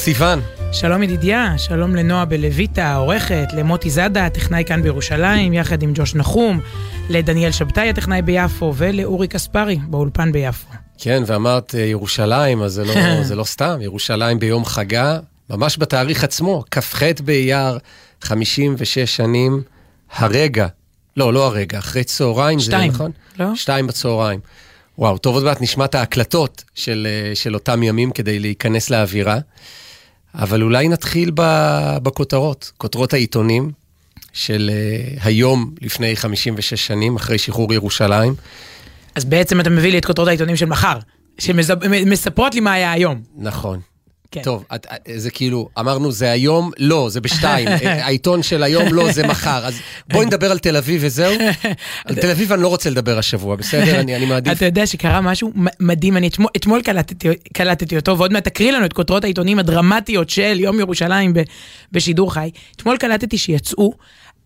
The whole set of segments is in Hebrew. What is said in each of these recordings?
סיוון. שלום ידידיה, שלום לנועה בלויטה, העורכת, למוטי זאדה, הטכנאי כאן בירושלים, יחד עם ג'וש נחום, לדניאל שבתאי, הטכנאי ביפו, ולאורי קספרי, באולפן ביפו. כן, ואמרת אה, ירושלים, אז זה לא, זה לא סתם, ירושלים ביום חגה, ממש בתאריך עצמו, כ"ח באייר, 56 שנים, הרגע, לא, לא הרגע, אחרי צהריים, שתיים, זה נכון? לא? שתיים בצהריים. וואו, טוב עוד מעט נשמע את ההקלטות של, אה, של אותם ימים כדי להיכנס לאווירה. אבל אולי נתחיל בכותרות, כותרות העיתונים של אה, היום לפני 56 שנים, אחרי שחרור ירושלים. אז בעצם אתה מביא לי את כותרות העיתונים של מחר, שמספרות לי מה היה היום. נכון. כן. טוב, את, זה כאילו, אמרנו זה היום, לא, זה בשתיים. העיתון של היום, לא, זה מחר. אז בואי נדבר על תל אביב וזהו. על תל אביב אני לא רוצה לדבר השבוע, בסדר? אני, אני מעדיף. אתה יודע שקרה משהו מדהים, אני אתמול, אתמול קלטתי, קלטתי אותו, ועוד מעט תקריא לנו את כותרות העיתונים הדרמטיות של יום ירושלים ב, בשידור חי. אתמול קלטתי שיצאו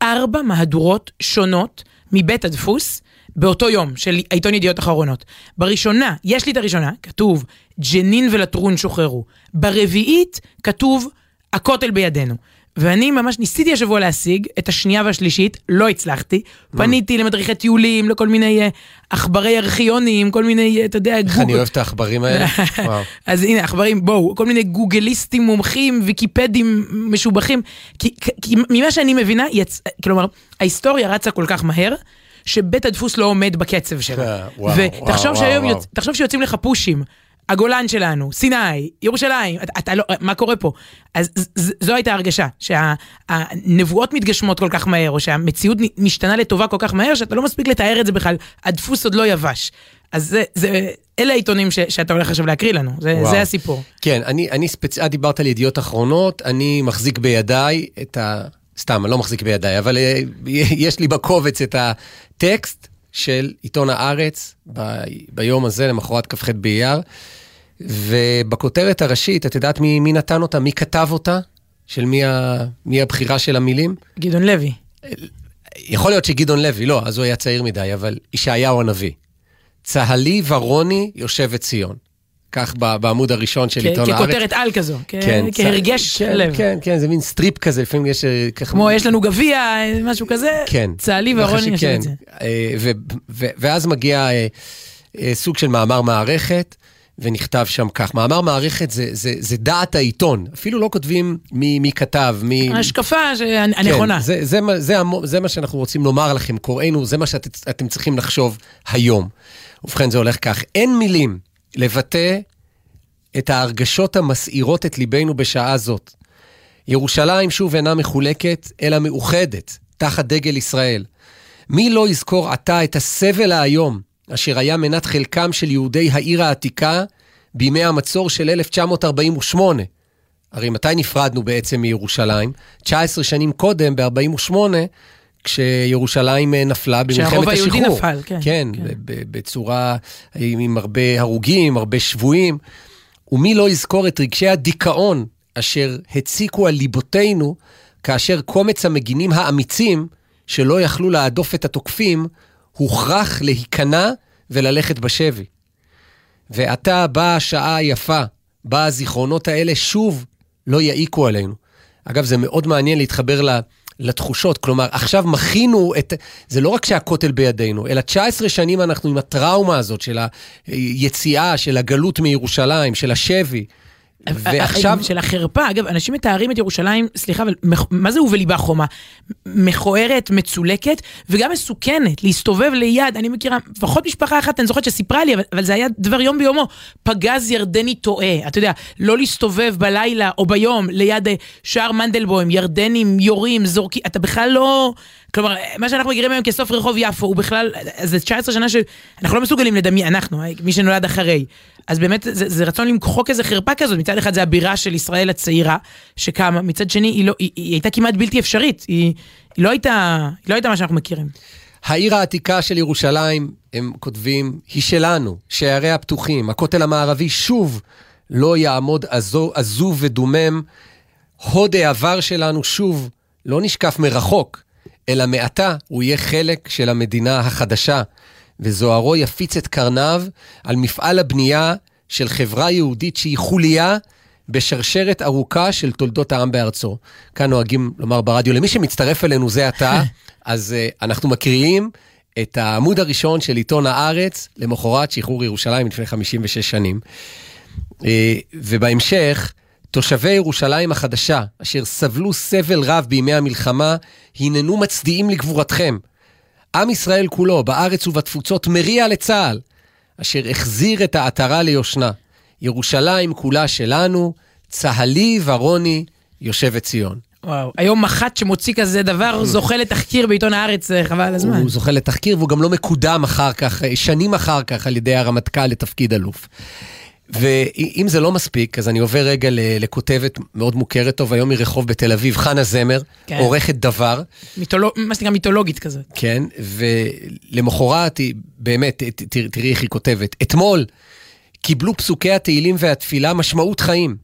ארבע מהדורות שונות מבית הדפוס. באותו יום של העיתון ידיעות אחרונות. בראשונה, יש לי את הראשונה, כתוב ג'נין ולטרון שוחררו. ברביעית כתוב הכותל בידינו. ואני ממש ניסיתי השבוע להשיג את השנייה והשלישית, לא הצלחתי. פניתי למדריכי טיולים, לכל מיני אה, עכברי ארכיונים, כל מיני, אה, אתה יודע, גוגל. איך אני אוהב את העכברים האלה. אז הנה, עכברים, בואו, כל מיני גוגליסטים מומחים, ויקיפדים משובחים. כי, כי ממה שאני מבינה, יצ... כלומר, ההיסטוריה רצה כל כך מהר, שבית הדפוס לא עומד בקצב שלו. ותחשוב שהיום, יוצ... תחשוב שיוצאים לך פושים. הגולן שלנו, סיני, ירושלים, אתה, אתה לא, מה קורה פה? אז ז, זו הייתה הרגשה, שהנבואות שה, מתגשמות כל כך מהר, או שהמציאות משתנה לטובה כל כך מהר, שאתה לא מספיק לתאר את זה בכלל, הדפוס עוד לא יבש. אז זה, זה, אלה העיתונים ש, שאתה הולך עכשיו להקריא לנו, זה, זה הסיפור. כן, אני, אני ספצ... את דיברת על ידיעות אחרונות, אני מחזיק בידיי את ה... סתם, אני לא מחזיק בידיי, אבל אה, יש לי בקובץ את הטקסט של עיתון הארץ ב, ביום הזה, למחרת כ"ח באייר, ובכותרת הראשית, את יודעת מי, מי נתן אותה? מי כתב אותה? של מי, ה, מי הבחירה של המילים? גדעון לוי. יכול להיות שגדעון לוי, לא, אז הוא היה צעיר מדי, אבל ישעיהו הנביא. צהלי ורוני יושבת ציון. כך בעמוד הראשון של עיתון הארץ. ככותרת על כזו, כן, כהרגש כן, לב. כן, כן, זה מין סטריפ כזה, לפעמים יש... אה, כמו יש לנו גביע, משהו כזה, כן. צהלי ורוני יושב את זה. אה, ואז מגיע אה, סוג של מאמר מערכת. ונכתב שם כך. מאמר מערכת זה, זה, זה דעת העיתון, אפילו לא כותבים מי, מי כתב, מי... השקפה הנכונה. כן, זה, זה, זה, זה, זה מה שאנחנו רוצים לומר לכם, קוראינו, זה מה שאתם צריכים לחשוב היום. ובכן, זה הולך כך, אין מילים לבטא את ההרגשות המסעירות את ליבנו בשעה זאת. ירושלים שוב אינה מחולקת, אלא מאוחדת, תחת דגל ישראל. מי לא יזכור עתה את הסבל האיום, אשר היה מנת חלקם של יהודי העיר העתיקה בימי המצור של 1948? הרי מתי נפרדנו בעצם מירושלים? 19 שנים קודם, ב-48, כשירושלים אה, נפלה במלחמת השחרור. שהרוב היהודי נפל, כן. כן, כן. בצורה עם הרבה הרוגים, הרבה שבויים. ומי לא יזכור את רגשי הדיכאון אשר הציקו על ליבותינו, כאשר קומץ המגינים האמיצים, שלא יכלו להדוף את התוקפים, הוכרח להיכנע וללכת בשבי. ועתה באה השעה היפה, בה הזיכרונות האלה שוב לא יעיקו עלינו. אגב, זה מאוד מעניין להתחבר ל... לתחושות. כלומר, עכשיו מכינו את... זה לא רק שהכותל בידינו, אלא 19 שנים אנחנו עם הטראומה הזאת של היציאה, של הגלות מירושלים, של השבי. ועכשיו... של החרפה, אגב, אנשים מתארים את ירושלים, סליחה, אבל מה זה ובליבה חומה? מכוערת, מצולקת, וגם מסוכנת, להסתובב ליד, אני מכירה, לפחות משפחה אחת, אני זוכרת שסיפרה לי, אבל, אבל זה היה דבר יום ביומו, פגז ירדני טועה, אתה יודע, לא להסתובב בלילה או ביום ליד אה, שער מנדלבוים, ירדנים יורים, זורקים, אתה בכלל לא... כלומר, מה שאנחנו מכירים היום כסוף רחוב יפו, הוא בכלל, זה 19 שנה שאנחנו לא מסוגלים לדמיין, אנחנו, מי שנולד אחרי. אז באמת, זה, זה רצון למחוק איזה חרפה כזאת. מצד אחד זה הבירה של ישראל הצעירה שקמה, מצד שני היא, לא, היא, היא הייתה כמעט בלתי אפשרית. היא, היא, לא הייתה, היא לא הייתה מה שאנחנו מכירים. העיר העתיקה של ירושלים, הם כותבים, היא שלנו, שעריה פתוחים, הכותל המערבי שוב לא יעמוד עזוב ודומם, הוד העבר שלנו שוב לא נשקף מרחוק, אלא מעתה הוא יהיה חלק של המדינה החדשה, וזוהרו יפיץ את קרניו על מפעל הבנייה של חברה יהודית שהיא חוליה בשרשרת ארוכה של תולדות העם בארצו. כאן נוהגים לומר ברדיו, למי שמצטרף אלינו זה עתה, אז uh, אנחנו מקריאים את העמוד הראשון של עיתון הארץ למחרת שחרור ירושלים לפני 56 שנים. Uh, ובהמשך, תושבי ירושלים החדשה, אשר סבלו סבל רב בימי המלחמה, הננו מצדיעים לגבורתכם. עם ישראל כולו, בארץ ובתפוצות, מריע לצה"ל, אשר החזיר את העטרה ליושנה. ירושלים כולה שלנו, צהלי ורוני, יושבת ציון. וואו, היום מח"ט שמוציא כזה דבר זוכה לתחקיר בעיתון הארץ, אה, חבל על הזמן. הוא זוכה לתחקיר והוא גם לא מקודם אחר כך, אה, שנים אחר כך, על ידי הרמטכ"ל לתפקיד אלוף. ואם זה לא מספיק, אז אני עובר רגע לכותבת מאוד מוכרת טוב, היום מרחוב בתל אביב, חנה זמר, כן. עורכת דבר. מיתולוג, מה שנקרא מיתולוגית כזה. כן, ולמחרת היא, באמת, תראי איך היא כותבת. אתמול קיבלו פסוקי התהילים והתפילה משמעות חיים.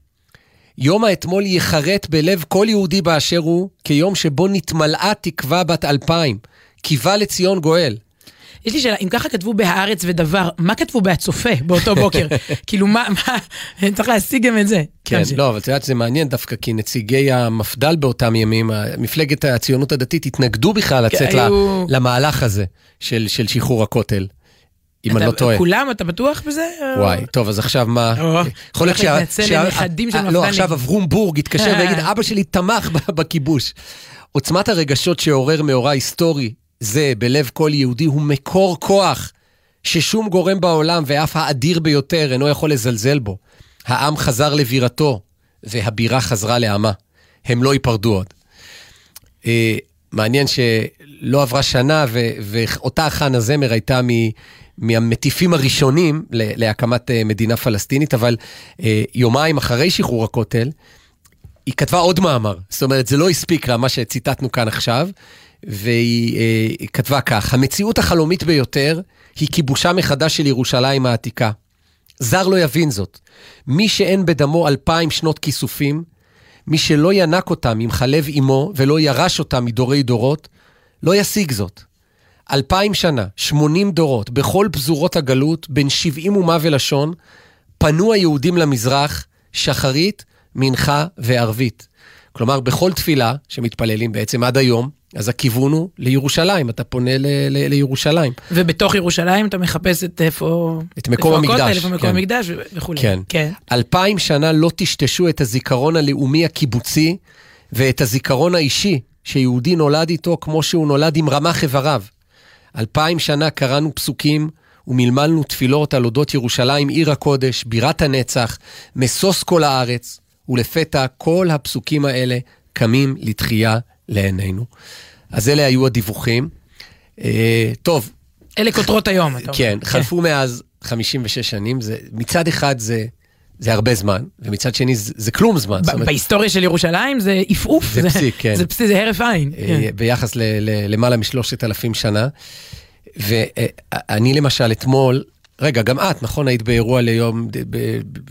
יום האתמול ייחרט בלב כל יהודי באשר הוא, כיום שבו נתמלאה תקווה בת אלפיים. קיווה לציון גואל. יש לי שאלה, אם ככה כתבו בהארץ ודבר, מה כתבו בהצופה באותו בוקר? כאילו, מה, מה, צריך להשיג גם את זה. כן, לא, אבל את יודעת, זה מעניין דווקא, כי נציגי המפד"ל באותם ימים, מפלגת הציונות הדתית, התנגדו בכלל לצאת כן, למהלך הזה של שחרור הכותל. אם אני לא טועה. כולם, אתה בטוח בזה? וואי, טוב, אז עכשיו מה? יכול להיות שהנכדים של מפד"לים. לא, עכשיו אברום בורג יתקשר ויגיד, אבא שלי תמך בכיבוש. עוצמת הרגשות שעורר מאורע היסטורי זה בלב כל יהודי הוא מקור כוח ששום גורם בעולם ואף האדיר ביותר אינו יכול לזלזל בו. העם חזר לבירתו והבירה חזרה לעמה. הם לא ייפרדו עוד. אה, מעניין שלא עברה שנה ו- ואותה חנה זמר הייתה מ- מהמטיפים הראשונים להקמת אה, מדינה פלסטינית, אבל אה, יומיים אחרי שחרור הכותל, היא כתבה עוד מאמר. זאת אומרת, זה לא הספיק לה, מה שציטטנו כאן עכשיו, והיא אה, כתבה כך: המציאות החלומית ביותר היא כיבושה מחדש של ירושלים העתיקה. זר לא יבין זאת. מי שאין בדמו אלפיים שנות כיסופים, מי שלא ינק אותם עם חלב אמו ולא ירש אותם מדורי דורות, לא ישיג זאת. אלפיים שנה, שמונים דורות, בכל פזורות הגלות, בין שבעים אומה ולשון, פנו היהודים למזרח, שחרית, מנחה וערבית. כלומר, בכל תפילה שמתפללים בעצם עד היום, אז הכיוון הוא לירושלים, אתה פונה ל- ל- לירושלים. ובתוך ירושלים אתה מחפש את איפה... את מקום המקדש. איפה מקום כן. המקדש וכולי. כן. כן. אלפיים שנה לא טשטשו את הזיכרון הלאומי הקיבוצי ואת הזיכרון האישי שיהודי נולד איתו כמו שהוא נולד עם רמ"ח איבריו. אלפיים שנה קראנו פסוקים ומלמלנו תפילות על אודות ירושלים, עיר הקודש, בירת הנצח, משוש כל הארץ, ולפתע כל הפסוקים האלה קמים לתחייה לעינינו. אז אלה היו הדיווחים. אה, טוב. אלה כותרות היום, אתה אומר. כן, חלפו כן. מאז 56 שנים, זה, מצד אחד זה... זה הרבה זמן, ומצד שני זה, זה כלום זמן. אומרת, בהיסטוריה של ירושלים זה עפעוף. זה, זה פסיק, כן. זה פסיק, זה הרף עין. אה, כן. ביחס ללמעלה משלושת אלפים שנה. ואני למשל אתמול, רגע, גם את, נכון, היית באירוע ליום, ב,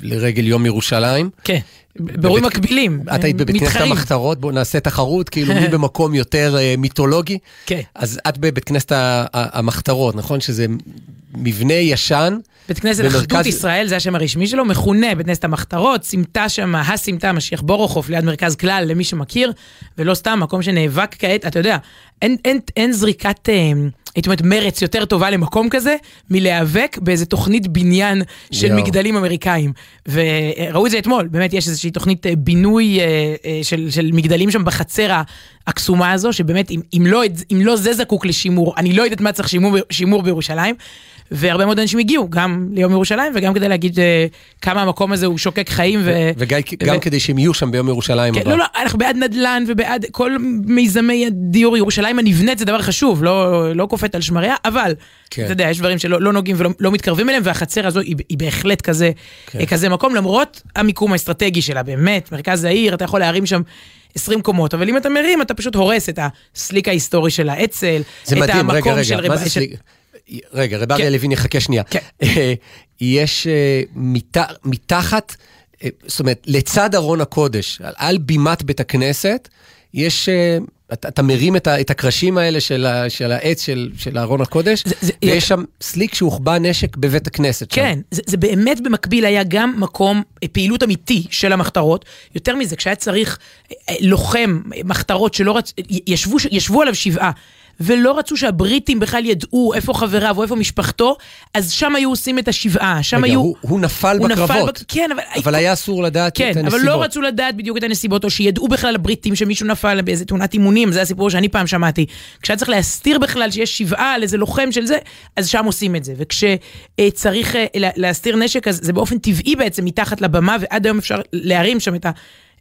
לרגל יום ירושלים? כן. באירועים מקבילים, את היית בבית כנסת המחתרות, בואו נעשה תחרות, כאילו מי במקום יותר uh, מיתולוגי. כן. אז את בבית כנסת המחתרות, נכון? שזה מבנה ישן. בית כנסת במרכז... אחדות ישראל, זה השם הרשמי שלו, מכונה בית כנסת המחתרות, סמטה שם, הסמטה, משיח בורוכוף, ליד מרכז כלל, למי שמכיר, ולא סתם, מקום שנאבק כעת, אתה יודע, אין, אין, אין זריקת... אה, הייתי אומרת, מרץ יותר טובה למקום כזה, מלהיאבק באיזה תוכנית בניין של יו. מגדלים אמריקאים. וראו את זה אתמול, באמת יש איזושהי תוכנית אה, בינוי אה, אה, של, של מגדלים שם בחצר הקסומה הזו, שבאמת, אם, אם, לא, אם לא זה זקוק לשימור, אני לא יודעת מה צריך שימור, שימור בירושלים. והרבה מאוד אנשים הגיעו, גם ליום ירושלים וגם כדי להגיד uh, כמה המקום הזה הוא שוקק חיים. ו... וגם ו... כדי שהם יהיו שם ביום ירושלים כן, הבא. לא, לא, אנחנו בעד נדל"ן ובעד כל מיזמי הדיור ירושלים הנבנית זה דבר חשוב, לא, לא קופאת על שמריה, אבל כן. אתה יודע, יש דברים שלא לא נוגעים ולא לא מתקרבים אליהם, והחצר הזו היא, היא בהחלט כזה, כן. כזה מקום, למרות המיקום האסטרטגי שלה, באמת, מרכז העיר, אתה יכול להרים שם 20 קומות, אבל אם אתה מרים, אתה פשוט הורס את הסליק ההיסטורי של האצ"ל, את מדהים, המקום רגע, רגע, של... מה זה סליק? רגע, רב אריה כן. לוין יחכה שנייה. כן. יש אה, מתחת, אה, זאת אומרת, לצד ארון הקודש, על בימת בית הכנסת, יש... אתה, אתה מרים את, ה, את הקרשים האלה של, ה, של העץ של, של ארון הקודש, זה, זה, ויש שם סליק שהוחבא נשק בבית הכנסת. כן, זה, זה באמת במקביל היה גם מקום פעילות אמיתי של המחתרות. יותר מזה, כשהיה צריך לוחם מחתרות שלא רצ... ישבו, ישבו עליו שבעה. ולא רצו שהבריטים בכלל ידעו איפה חבריו או איפה משפחתו, אז שם היו עושים את השבעה, שם רגע, היו... הוא, הוא נפל הוא בקרבות. נפל, כן, אבל... אבל היה אסור לדעת כן, את הנסיבות. כן, אבל לא רצו לדעת בדיוק את הנסיבות, או שידעו בכלל הבריטים שמישהו נפל באיזה תאונת אימונים, זה הסיפור שאני פעם שמעתי. כשהיה צריך להסתיר בכלל שיש שבעה על איזה לוחם של זה, אז שם עושים את זה. וכשצריך אה, להסתיר נשק, אז זה באופן טבעי בעצם מתחת לבמה, ועד היום אפשר להרים שם את ה...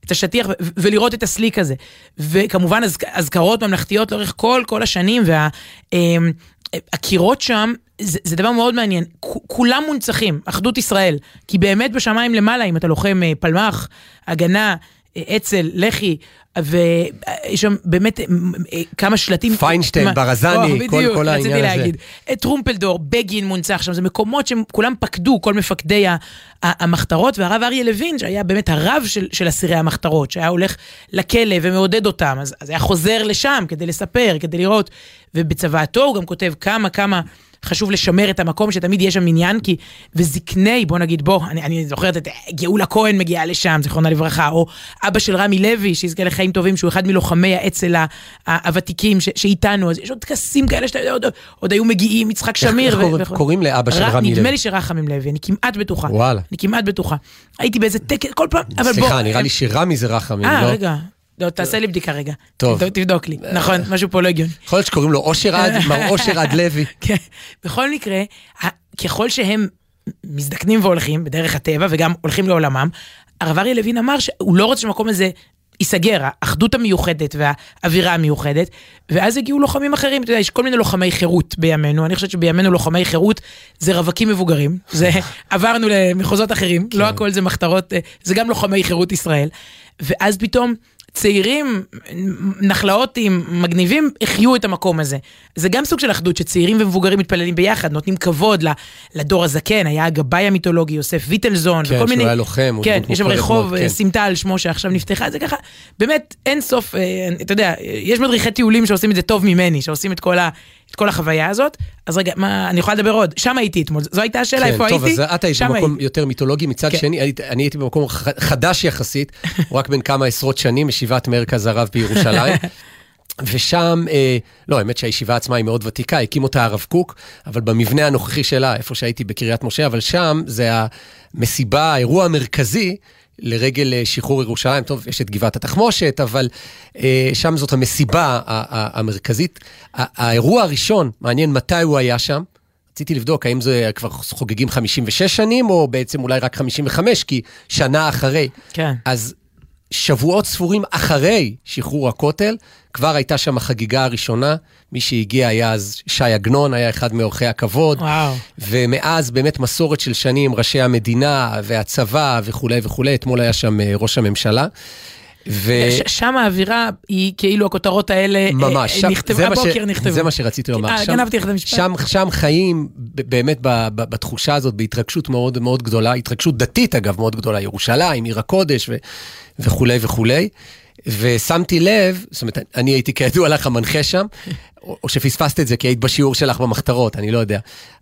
את השטיח ולראות את הסליק הזה. וכמובן אזכרות ממלכתיות לאורך כל כל השנים, והקירות אמ, שם, זה, זה דבר מאוד מעניין. כולם מונצחים, אחדות ישראל. כי באמת בשמיים למעלה, אם אתה לוחם אה, פלמ"ח, הגנה, אצ"ל, לח"י, ויש שם באמת אה, אה, כמה שלטים. פיינשטיין, ברזני, כל, כל העניין הזה. להגיד. טרומפלדור, בגין מונצח שם, זה מקומות שהם כולם פקדו, כל מפקדי המחתרות, והרב אריה לוין, שהיה באמת הרב של, של אסירי המחתרות, שהיה הולך לכלא ומעודד אותם, אז, אז היה חוזר לשם כדי לספר, כדי לראות, ובצוואתו הוא גם כותב כמה כמה... חשוב לשמר את המקום, שתמיד יש שם עניין, כי... וזקני, בוא נגיד, בוא, אני, אני זוכרת את גאולה כהן מגיעה לשם, זיכרונה לברכה, או אבא של רמי לוי, שיזכה לחיים טובים, שהוא אחד מלוחמי האצ"ל הוותיקים ש, שאיתנו, אז יש עוד טקסים כאלה שאתה יודע, עוד, עוד היו מגיעים, יצחק שמיר. איך ו... קוראים לאבא של רמי לוי? נדמה לי שרחמים לוי, אני כמעט בטוחה. וואלה. אני כמעט בטוחה. הייתי באיזה טקס, כל פעם, אבל בוא... סליחה, נראה לי שרמי זה רחמים, אה, לא? אה, רגע. לא, תעשה לי בדיקה רגע. טוב. תבדוק לי. נכון, משהו פה לא הגיוני. יכול להיות שקוראים לו אושר עד, מר אושר עד לוי. כן. בכל מקרה, ככל שהם מזדקנים והולכים בדרך הטבע וגם הולכים לעולמם, הרב אריה לוין אמר שהוא לא רוצה שהמקום הזה ייסגר, האחדות המיוחדת והאווירה המיוחדת, ואז הגיעו לוחמים אחרים, אתה יודע, יש כל מיני לוחמי חירות בימינו, אני חושבת שבימינו לוחמי חירות זה רווקים מבוגרים, זה עברנו למחוזות אחרים, לא כן. הכל זה מחתרות, אה, זה גם לוחמי חירות ישראל, ואז פתאום צעירים, נחלאותים, מגניבים, החיו את המקום הזה. זה גם סוג של אחדות, שצעירים ומבוגרים מתפללים ביחד, נותנים כבוד לדור הזקן, היה הגבאי המיתולוגי יוסף ויטלזון, כן, וכל מיני... כן, שהוא היה לוחם. כן, יש שם רחוב כן. סמטה על שמו שעכשיו נפתחה, זה ככה, באמת, אין סוף, אה, אתה יודע, יש מדריכי טיולים שעושים את זה טוב ממני, שעושים את כל, ה, את כל החוויה הזאת. אז רגע, מה, אני יכולה לדבר עוד? שם הייתי אתמול, זו הייתה השאלה, כן, איפה טוב, הייתי? כן, טוב, אז את היית במקום הייתי. יותר מיתולוגי, מצד כן. שני, הייתי, אני הייתי במקום חדש יחסית, רק בין כמה עשרות שנים, ישיבת מרכז הרב בירושלים. ושם, אה, לא, האמת שהישיבה עצמה היא מאוד ותיקה, הקים אותה הרב קוק, אבל במבנה הנוכחי שלה, איפה שהייתי בקריית משה, אבל שם זה המסיבה, האירוע המרכזי לרגל אה, שחרור ירושלים. טוב, יש את גבעת התחמושת, אבל אה, שם זאת המסיבה המרכזית. האירוע הראשון, מעניין מתי הוא היה שם. רציתי לבדוק האם זה כבר חוגגים 56 שנים, או בעצם אולי רק 55, כי שנה אחרי. כן. אז שבועות ספורים אחרי שחרור הכותל, כבר הייתה שם החגיגה הראשונה. מי שהגיע היה אז שי עגנון, היה אחד מאורחי הכבוד. וואו. ומאז באמת מסורת של שנים, ראשי המדינה והצבא וכולי וכולי. אתמול היה שם אה, ראש הממשלה. ו... שם האווירה היא כאילו הכותרות האלה אה, ממש, שם, נכתב, הבוקר ש... נכתבו. זה מה שרציתי לומר. אה, גנבתי לך את המשפט. שם, שם חיים באמת בתחושה הזאת, בהתרגשות מאוד מאוד גדולה, התרגשות דתית אגב מאוד גדולה, ירושלים, עיר הקודש ו... וכולי וכולי. ושמתי לב, זאת אומרת, אני הייתי כידוע לך המנחה שם, או שפספסת את זה כי היית בשיעור שלך במחתרות, אני לא יודע.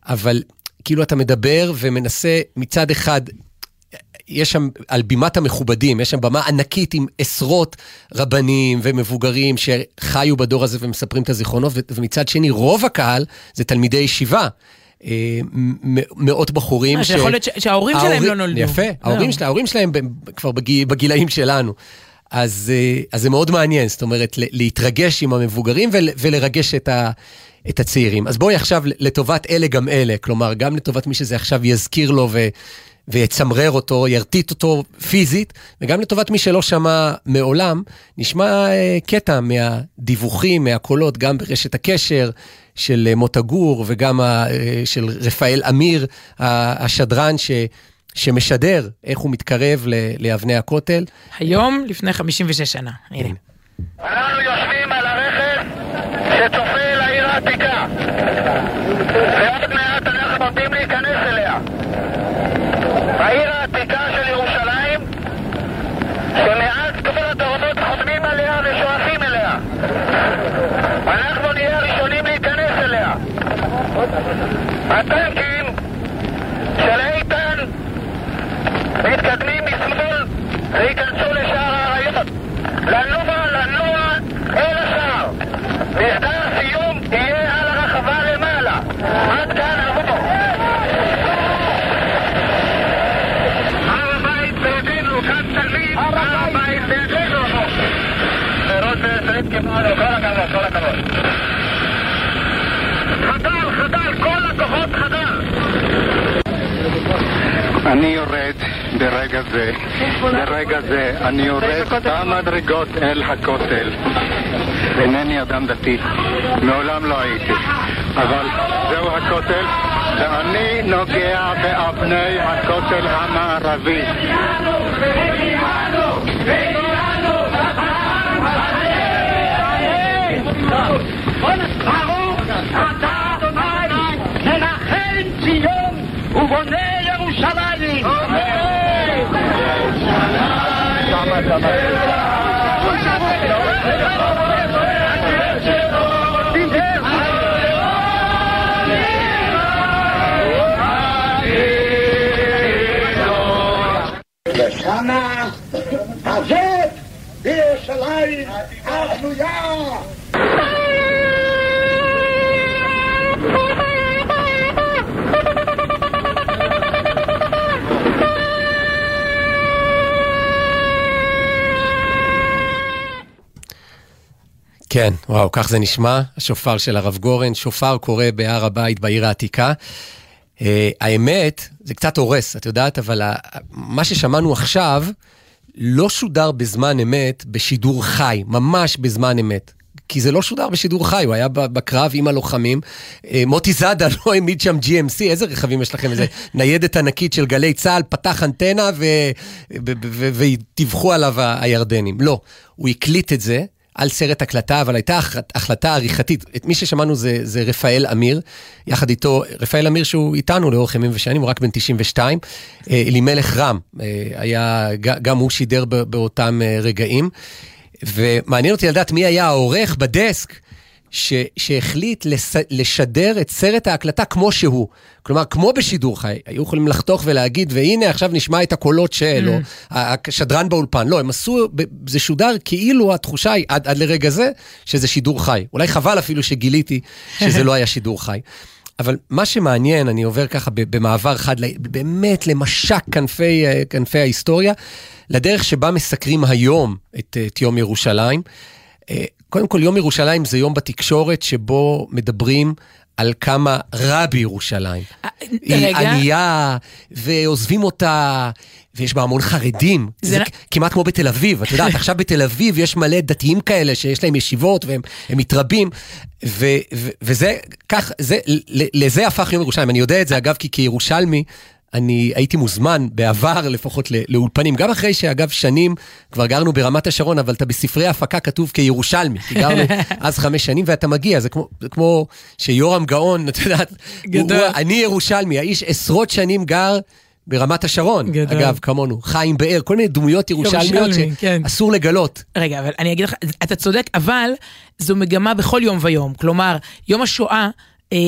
אבל כאילו אתה מדבר ומנסה מצד אחד יש שם, על בימת המכובדים, יש שם במה ענקית עם עשרות רבנים ומבוגרים שחיו בדור הזה ומספרים את הזיכרונות, ומצד שני, רוב הקהל זה תלמידי ישיבה. אה, מאות בחורים. אה, ש... יכול להיות שההורים שלהם לא נולדו. יפה, ההורים, של, ההורים שלהם כבר בגילאים שלנו. אז, אה, אז זה מאוד מעניין, זאת אומרת, להתרגש עם המבוגרים ולרגש את, ה, את הצעירים. אז בואי עכשיו לטובת אלה גם אלה, כלומר, גם לטובת מי שזה עכשיו יזכיר לו ו, ויצמרר אותו, ירטיט אותו פיזית, וגם לטובת מי שלא שמע מעולם, נשמע קטע מהדיווחים, מהקולות, גם ברשת הקשר, של אה, מוטה גור וגם אה, של רפאל אמיר, השדרן ש... שמשדר איך הוא מתקרב לאבני הכותל. היום לפני 56 שנה, הנה. אנחנו יושבים על הרכב שצופה אל העיר העתיקה. ועוד מעט אנחנו עומדים להיכנס אליה. העיר העתיקה של ירושלים, שמאז כבר התורנות חותמים עליה ושואפים אליה. אנחנו נהיה הראשונים להיכנס אליה. הטנקים של איתן מתקדמים משמאל וייכנסו לשער האריות. לנוע, לנוע, אל השער. מסתר הסיום יהיה על הרחבה למעלה. עד כאן ועשרים קיבלנו, כל הכבוד, כל הכבוד. אני יורד ברגע זה, ברגע זה, אני יורד במדרגות אל הכותל. אינני אדם דתי, מעולם לא הייתי, אבל זהו הכותל, ואני נוגע באבני הכותל המערבי. ברוך אתה אדוני, מנחם ציון ובונה ירושלים. בשנה הזאת בירושלים הבנויה כן, וואו, כך זה נשמע, השופר של הרב גורן, שופר קורא בהר הבית בעיר העתיקה. Uh, האמת, זה קצת הורס, את יודעת, אבל ה- מה ששמענו עכשיו לא שודר בזמן אמת בשידור חי, ממש בזמן אמת. כי זה לא שודר בשידור חי, הוא היה בקרב עם הלוחמים. אה, מוטי זאדה לא העמיד שם GMC, איזה רכבים יש לכם? איזה ניידת ענקית של גלי צה"ל, פתח אנטנה ו- ו- ו- וטיווחו עליו הירדנים. לא, הוא הקליט את זה. על סרט הקלטה, אבל הייתה הח- החלטה עריכתית. את מי ששמענו זה, זה רפאל אמיר, יחד איתו, רפאל אמיר שהוא איתנו לאורך ימים ושנים, הוא רק בן 92. אה, אלימלך רם, אה, היה, גם הוא שידר באותם אה, רגעים. ומעניין אותי לדעת מי היה העורך בדסק ש, שהחליט לס, לשדר את סרט ההקלטה כמו שהוא. כלומר, כמו בשידור חי, היו יכולים לחתוך ולהגיד, והנה עכשיו נשמע את הקולות של, או השדרן באולפן. לא, הם עשו, זה שודר כאילו התחושה היא עד, עד לרגע זה, שזה שידור חי. אולי חבל אפילו שגיליתי שזה לא היה שידור חי. אבל מה שמעניין, אני עובר ככה במעבר חד, באמת למשק כנפי, אה, כנפי ההיסטוריה, לדרך שבה מסקרים היום את, את יום ירושלים. קודם כל, יום ירושלים זה יום בתקשורת שבו מדברים על כמה רע בירושלים. אה, היא. ענייה, ועוזבים אותה, ויש בה המון חרדים. זה זה לא- כמעט כמו בתל אביב. את יודעת, עכשיו בתל אביב יש מלא דתיים כאלה שיש להם ישיבות והם הם מתרבים, ו, ו, וזה, כך, זה, לזה הפך יום ירושלים. אני יודע את זה, אגב, כי כירושלמי, אני הייתי מוזמן בעבר לפחות לאולפנים, גם אחרי שאגב שנים כבר גרנו ברמת השרון, אבל אתה בספרי ההפקה כתוב כירושלמי, כי גרנו אז חמש שנים ואתה מגיע, זה כמו, זה כמו שיורם גאון, את יודעת, אני ירושלמי, האיש עשרות שנים גר ברמת השרון, גדול. אגב, כמונו, חיים באר, כל מיני דמויות ירושלמיות ירושלמי, כן. שאסור לגלות. רגע, אבל אני אגיד לך, אתה צודק, אבל זו מגמה בכל יום ויום. כלומר, יום השואה... אה,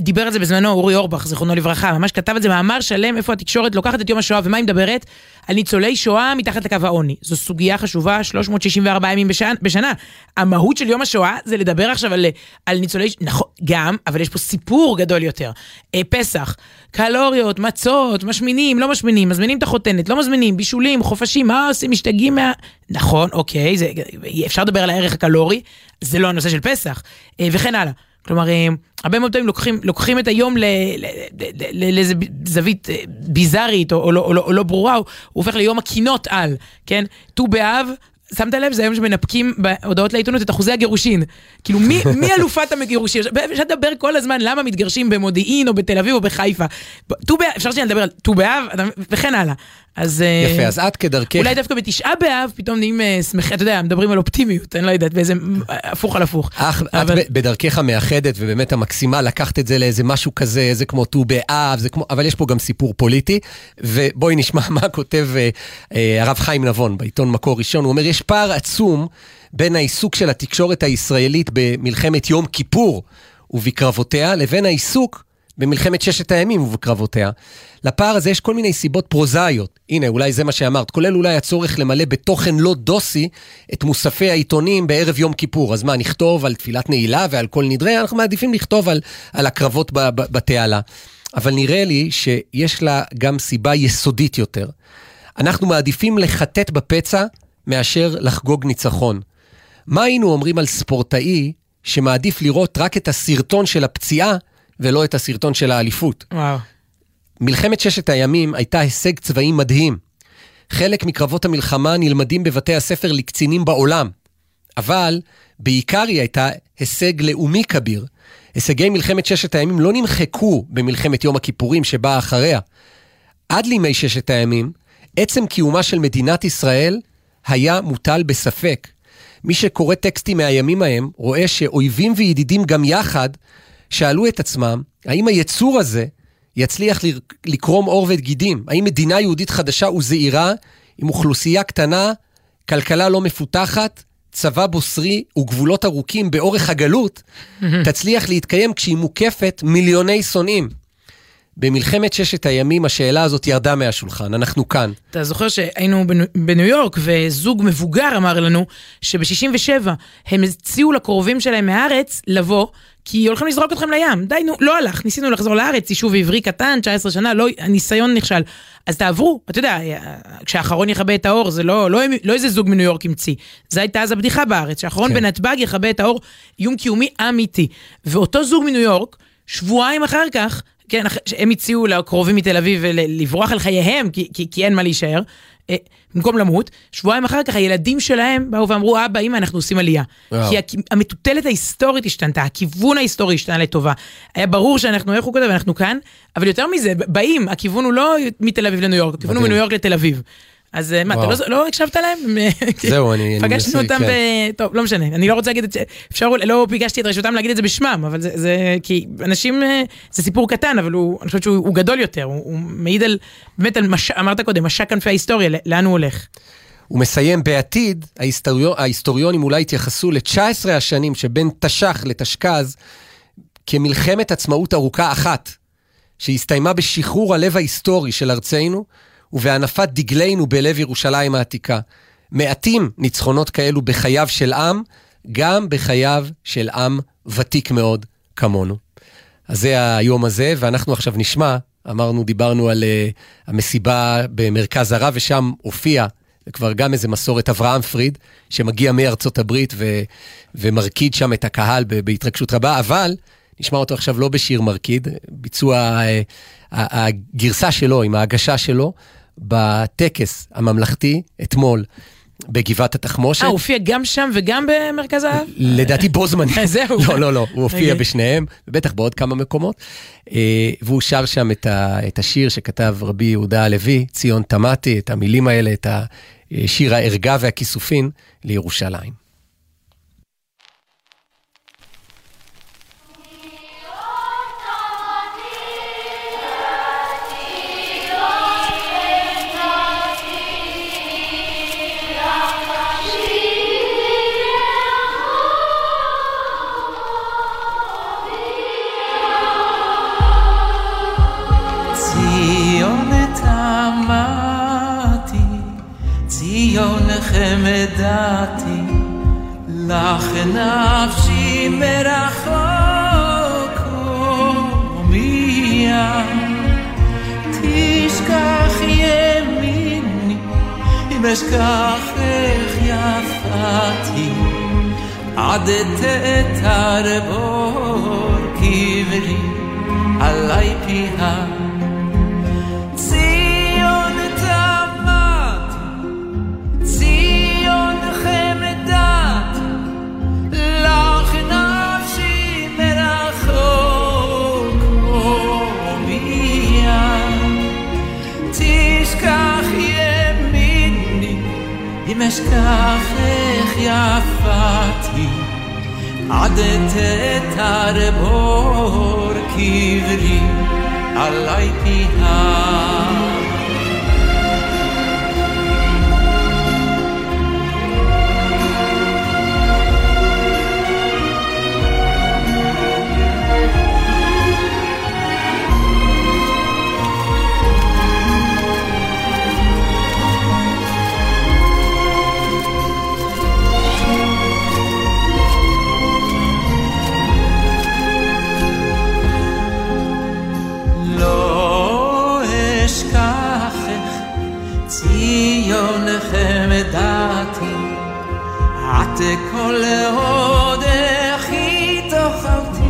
דיבר על זה בזמנו אורי אורבך, זיכרונו לברכה, ממש כתב על זה מאמר שלם, איפה התקשורת לוקחת את יום השואה, ומה היא מדברת? על ניצולי שואה מתחת לקו העוני. זו סוגיה חשובה, 364 ימים בשנה. בשנה. המהות של יום השואה זה לדבר עכשיו על, על ניצולי, נכון, גם, אבל יש פה סיפור גדול יותר. אה, פסח, קלוריות, מצות, משמינים, לא משמינים, מזמינים את החותנת, לא מזמינים, בישולים, חופשים, מה עושים, משתגעים מה... נכון, אוקיי, זה, אפשר לדבר על הערך הקלורי, זה לא הנושא של פסח, אה, וכן הלאה. כלומר, אה, הרבה מאוד פעמים לוקחים, לוקחים את היום לאיזה זווית אה, ביזארית או, או, לא, או, לא, או לא ברורה, הוא, הופך ליום הקינות על, כן? ט"ו באב, שמת לב? זה היום שמנפקים בהודעות לעיתונות את אחוזי הגירושין. כאילו, מי, מי אלופת הגירושין? אפשר לדבר כל הזמן למה מתגרשים במודיעין או בתל אביב או בחיפה. ט"ו באב, אפשר שנייה לדבר על ט"ו באב וכן הלאה. אז... אה, יפה, אז את כדרכך, אולי דווקא בתשעה באב פתאום נהיים אה, שמחים, אתה יודע, מדברים על אופטימיות, אני לא יודעת, באיזה הפוך על הפוך. אך, את אבל- ב- בדרכך המאחדת ובאמת המקסימה, לקחת את זה לאיזה משהו כזה, זה כמו ט"ו באב, זה כמו, אבל יש פה גם סיפור פוליטי, ובואי נשמע מה כותב אה, אה, הרב חיים נבון בעיתון מקור ראשון, הוא אומר, יש פער עצום בין העיסוק של התקשורת הישראלית במלחמת יום כיפור ובקרבותיה, לבין העיסוק במלחמת ששת הימים ובקרבותיה. לפער הזה יש כל מיני סיבות פרוזאיות. הנה, אולי זה מה שאמרת, כולל אולי הצורך למלא בתוכן לא דוסי את מוספי העיתונים בערב יום כיפור. אז מה, נכתוב על תפילת נעילה ועל כל נדרי? אנחנו מעדיפים לכתוב על, על הקרבות בתעלה. אבל נראה לי שיש לה גם סיבה יסודית יותר. אנחנו מעדיפים לחטט בפצע מאשר לחגוג ניצחון. מה היינו אומרים על ספורטאי שמעדיף לראות רק את הסרטון של הפציעה ולא את הסרטון של האליפות? וואו. מלחמת ששת הימים הייתה הישג צבאי מדהים. חלק מקרבות המלחמה נלמדים בבתי הספר לקצינים בעולם, אבל בעיקר היא הייתה הישג לאומי כביר. הישגי מלחמת ששת הימים לא נמחקו במלחמת יום הכיפורים שבאה אחריה. עד לימי ששת הימים, עצם קיומה של מדינת ישראל היה מוטל בספק. מי שקורא טקסטים מהימים ההם, רואה שאויבים וידידים גם יחד, שאלו את עצמם, האם היצור הזה יצליח לקרום עור וגידים? האם מדינה יהודית חדשה וזעירה, עם אוכלוסייה קטנה, כלכלה לא מפותחת, צבא בוסרי וגבולות ארוכים באורך הגלות, תצליח להתקיים כשהיא מוקפת מיליוני שונאים? במלחמת ששת הימים השאלה הזאת ירדה מהשולחן, אנחנו כאן. אתה זוכר שהיינו בניו יורק וזוג מבוגר אמר לנו שב-67 הם הציעו לקרובים שלהם מהארץ לבוא כי הולכים לזרוק אתכם לים. די, נו, לא הלך, ניסינו לחזור לארץ, יישוב עברי קטן, 19 שנה, לא, הניסיון נכשל. אז תעברו, אתה יודע, כשהאחרון יכבה את האור, זה לא, לא, לא איזה זוג מניו יורק המציא. זו הייתה אז הבדיחה בארץ, שהאחרון כן. בנתב"ג יכבה את האור, איום קיומי אמיתי. ואותו זוג מניו יורק, שבועיים אחר כך, כן, הם הציעו לקרובים מתל אביב לברוח על חייהם, כי, כי, כי אין מה להישאר, אה, במקום למות, שבועיים אחר כך הילדים שלהם באו ואמרו, אבא, אמא, אנחנו עושים עלייה. וואו. כי המטוטלת ההיסטורית השתנתה, הכיוון ההיסטורי השתנה לטובה. היה ברור שאנחנו, איך הוא כותב, אנחנו כאן, אבל יותר מזה, באים, הכיוון הוא לא מתל אביב לניו יורק, הכיוון הוא מניו יורק לתל אביב. אז אה, מה, אתה לא, לא הקשבת להם? זהו, אני פגשנו אותם כן. ב... טוב, לא משנה, אני לא רוצה להגיד את זה, אפשר, לא ביקשתי את רשותם להגיד את זה בשמם, אבל זה, זה כי אנשים, אה, זה סיפור קטן, אבל הוא, אני חושבת שהוא גדול יותר, הוא, הוא מעיד על, באמת על, מש, אמרת קודם, משק כנפי ההיסטוריה, לאן הוא הולך. הוא מסיים בעתיד, ההיסטוריון, ההיסטוריונים אולי התייחסו ל-19 השנים שבין תש"ח לתשכ"ז כמלחמת עצמאות ארוכה אחת, שהסתיימה בשחרור הלב ההיסטורי של ארצנו, ובהנפת דגלינו בלב ירושלים העתיקה. מעטים ניצחונות כאלו בחייו של עם, גם בחייו של עם ותיק מאוד כמונו. אז זה היום הזה, ואנחנו עכשיו נשמע, אמרנו, דיברנו על uh, המסיבה במרכז הרב, ושם הופיע, כבר גם איזה מסורת אברהם פריד, שמגיע מארצות הברית ו, ומרקיד שם את הקהל בהתרגשות רבה, אבל נשמע אותו עכשיו לא בשיר מרקיד, ביצוע uh, הגרסה שלו עם ההגשה שלו. בטקס הממלכתי אתמול. בגבעת התחמושת. אה, הוא הופיע גם שם וגם במרכז האב? לדעתי בו זמני. זהו. לא, לא, לא, הוא הופיע. אוקיי. בשניהם, ובטח בעוד כמה מקומות. אה, והוא שר שם את, ה, את השיר שכתב רבי יהודה הלוי, ציון תמתי, את המילים האלה, את השיר הערגה והכיסופין לירושלים. חמדתי, לך נפשי מרחוק ומיה. תשכח ימיני, אם אשכחך יפתי, עד תתרבור קברי עלי פיה. אם אשכחך יפתי, עד תתרבור קברי עלי פיה. לעודך תאכלתי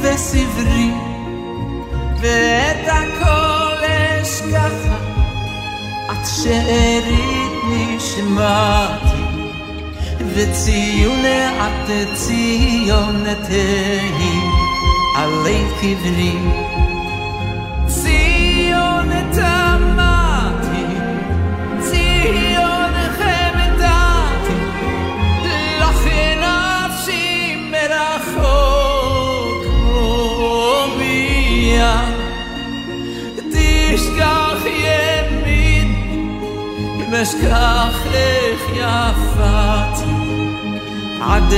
וסברי ואת הכל אשכחה את שארית נשמתי וציון את ציון תהי עלי קברי אם אשכחך יפתי עד